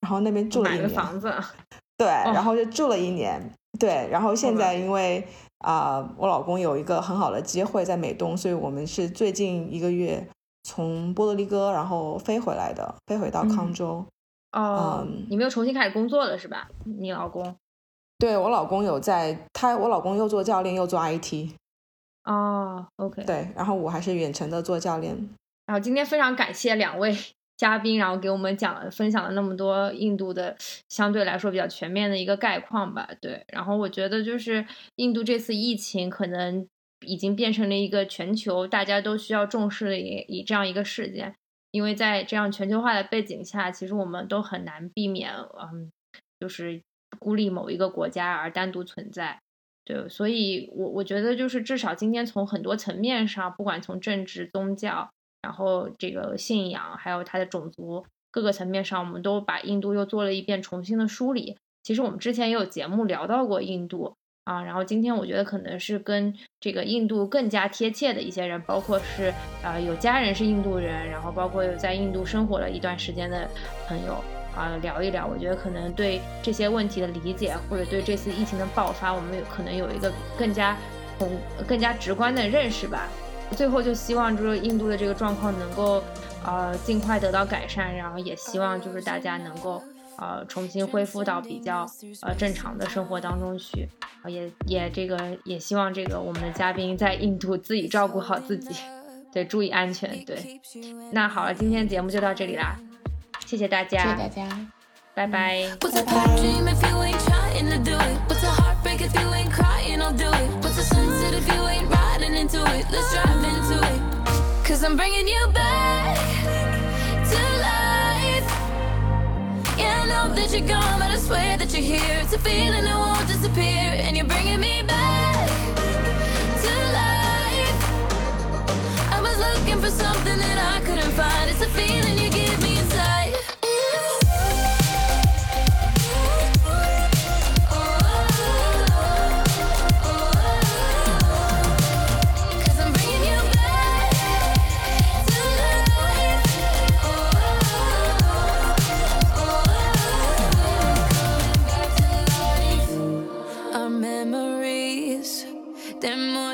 然后那边住了一年房子，对，然后就住了一年，对，然后现在因为啊我老公有一个很好的机会在美东，所以我们是最近一个月从波多黎各然后飞回来的，飞回到康州。哦，你们又重新开始工作了是吧？你老公？对我老公有在，他我老公又做教练又做 IT，哦，OK，对，然后我还是远程的做教练。然后今天非常感谢两位嘉宾，然后给我们讲分享了那么多印度的相对来说比较全面的一个概况吧。对，然后我觉得就是印度这次疫情可能已经变成了一个全球大家都需要重视的一一这样一个事件，因为在这样全球化的背景下，其实我们都很难避免，嗯，就是。孤立某一个国家而单独存在，对，所以我我觉得就是至少今天从很多层面上，不管从政治、宗教，然后这个信仰，还有它的种族各个层面上，我们都把印度又做了一遍重新的梳理。其实我们之前也有节目聊到过印度啊，然后今天我觉得可能是跟这个印度更加贴切的一些人，包括是呃有家人是印度人，然后包括有在印度生活了一段时间的朋友啊聊一聊，我觉得可能对这些问题的理解，或者对这次疫情的爆发，我们有可能有一个更加从更加直观的认识吧。最后就希望就是印度的这个状况能够呃尽快得到改善，然后也希望就是大家能够呃重新恢复到比较呃正常的生活当中去，也也这个也希望这个我们的嘉宾在印度自己照顾好自己，[LAUGHS] 对，注意安全。对，那好了，今天节目就到这里啦，谢谢大家，谢谢大家，拜拜，拜拜。Into it? Let's drive into it. Cause I'm bringing you back to life. Yeah, I know that you're gone, but I swear that you're here. It's a feeling that won't disappear, and you're bringing me back to life. I was looking for something that I couldn't find. It's a feeling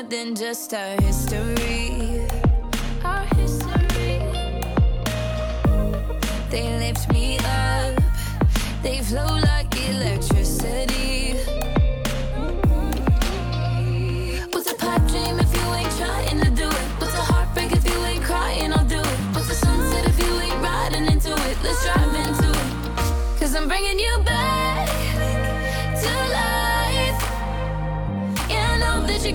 than just our history. Our history. They lift me up, they flow like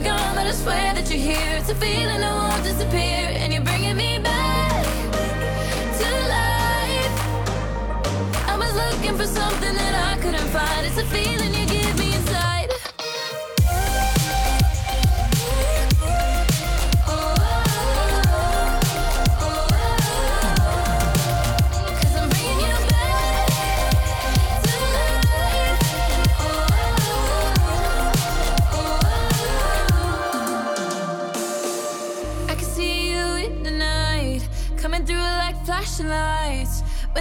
you're gone, but I swear that you're here. It's a feeling that won't disappear, and you're bringing me back to life. I was looking for something that I couldn't find. It's a feeling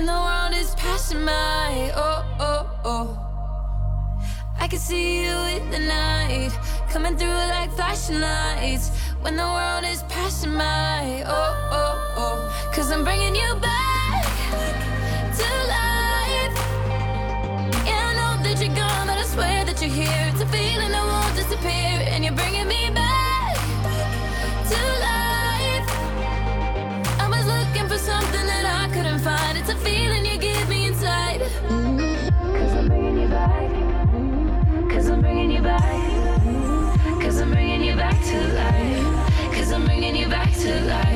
when the world is passing by. Oh, oh, oh. I can see you in the night, coming through like flashing lights when the world is passing by. Oh, oh, oh. Cause I'm bringing you back to life. Yeah, I know that you're gone, but I swear that you're here. It's a feeling that won't disappear, and you're bringing me back Cause I'm bringing you back. Cause I'm bringing you back. Cause I'm bringing you back to life. Cause I'm bringing you back to life.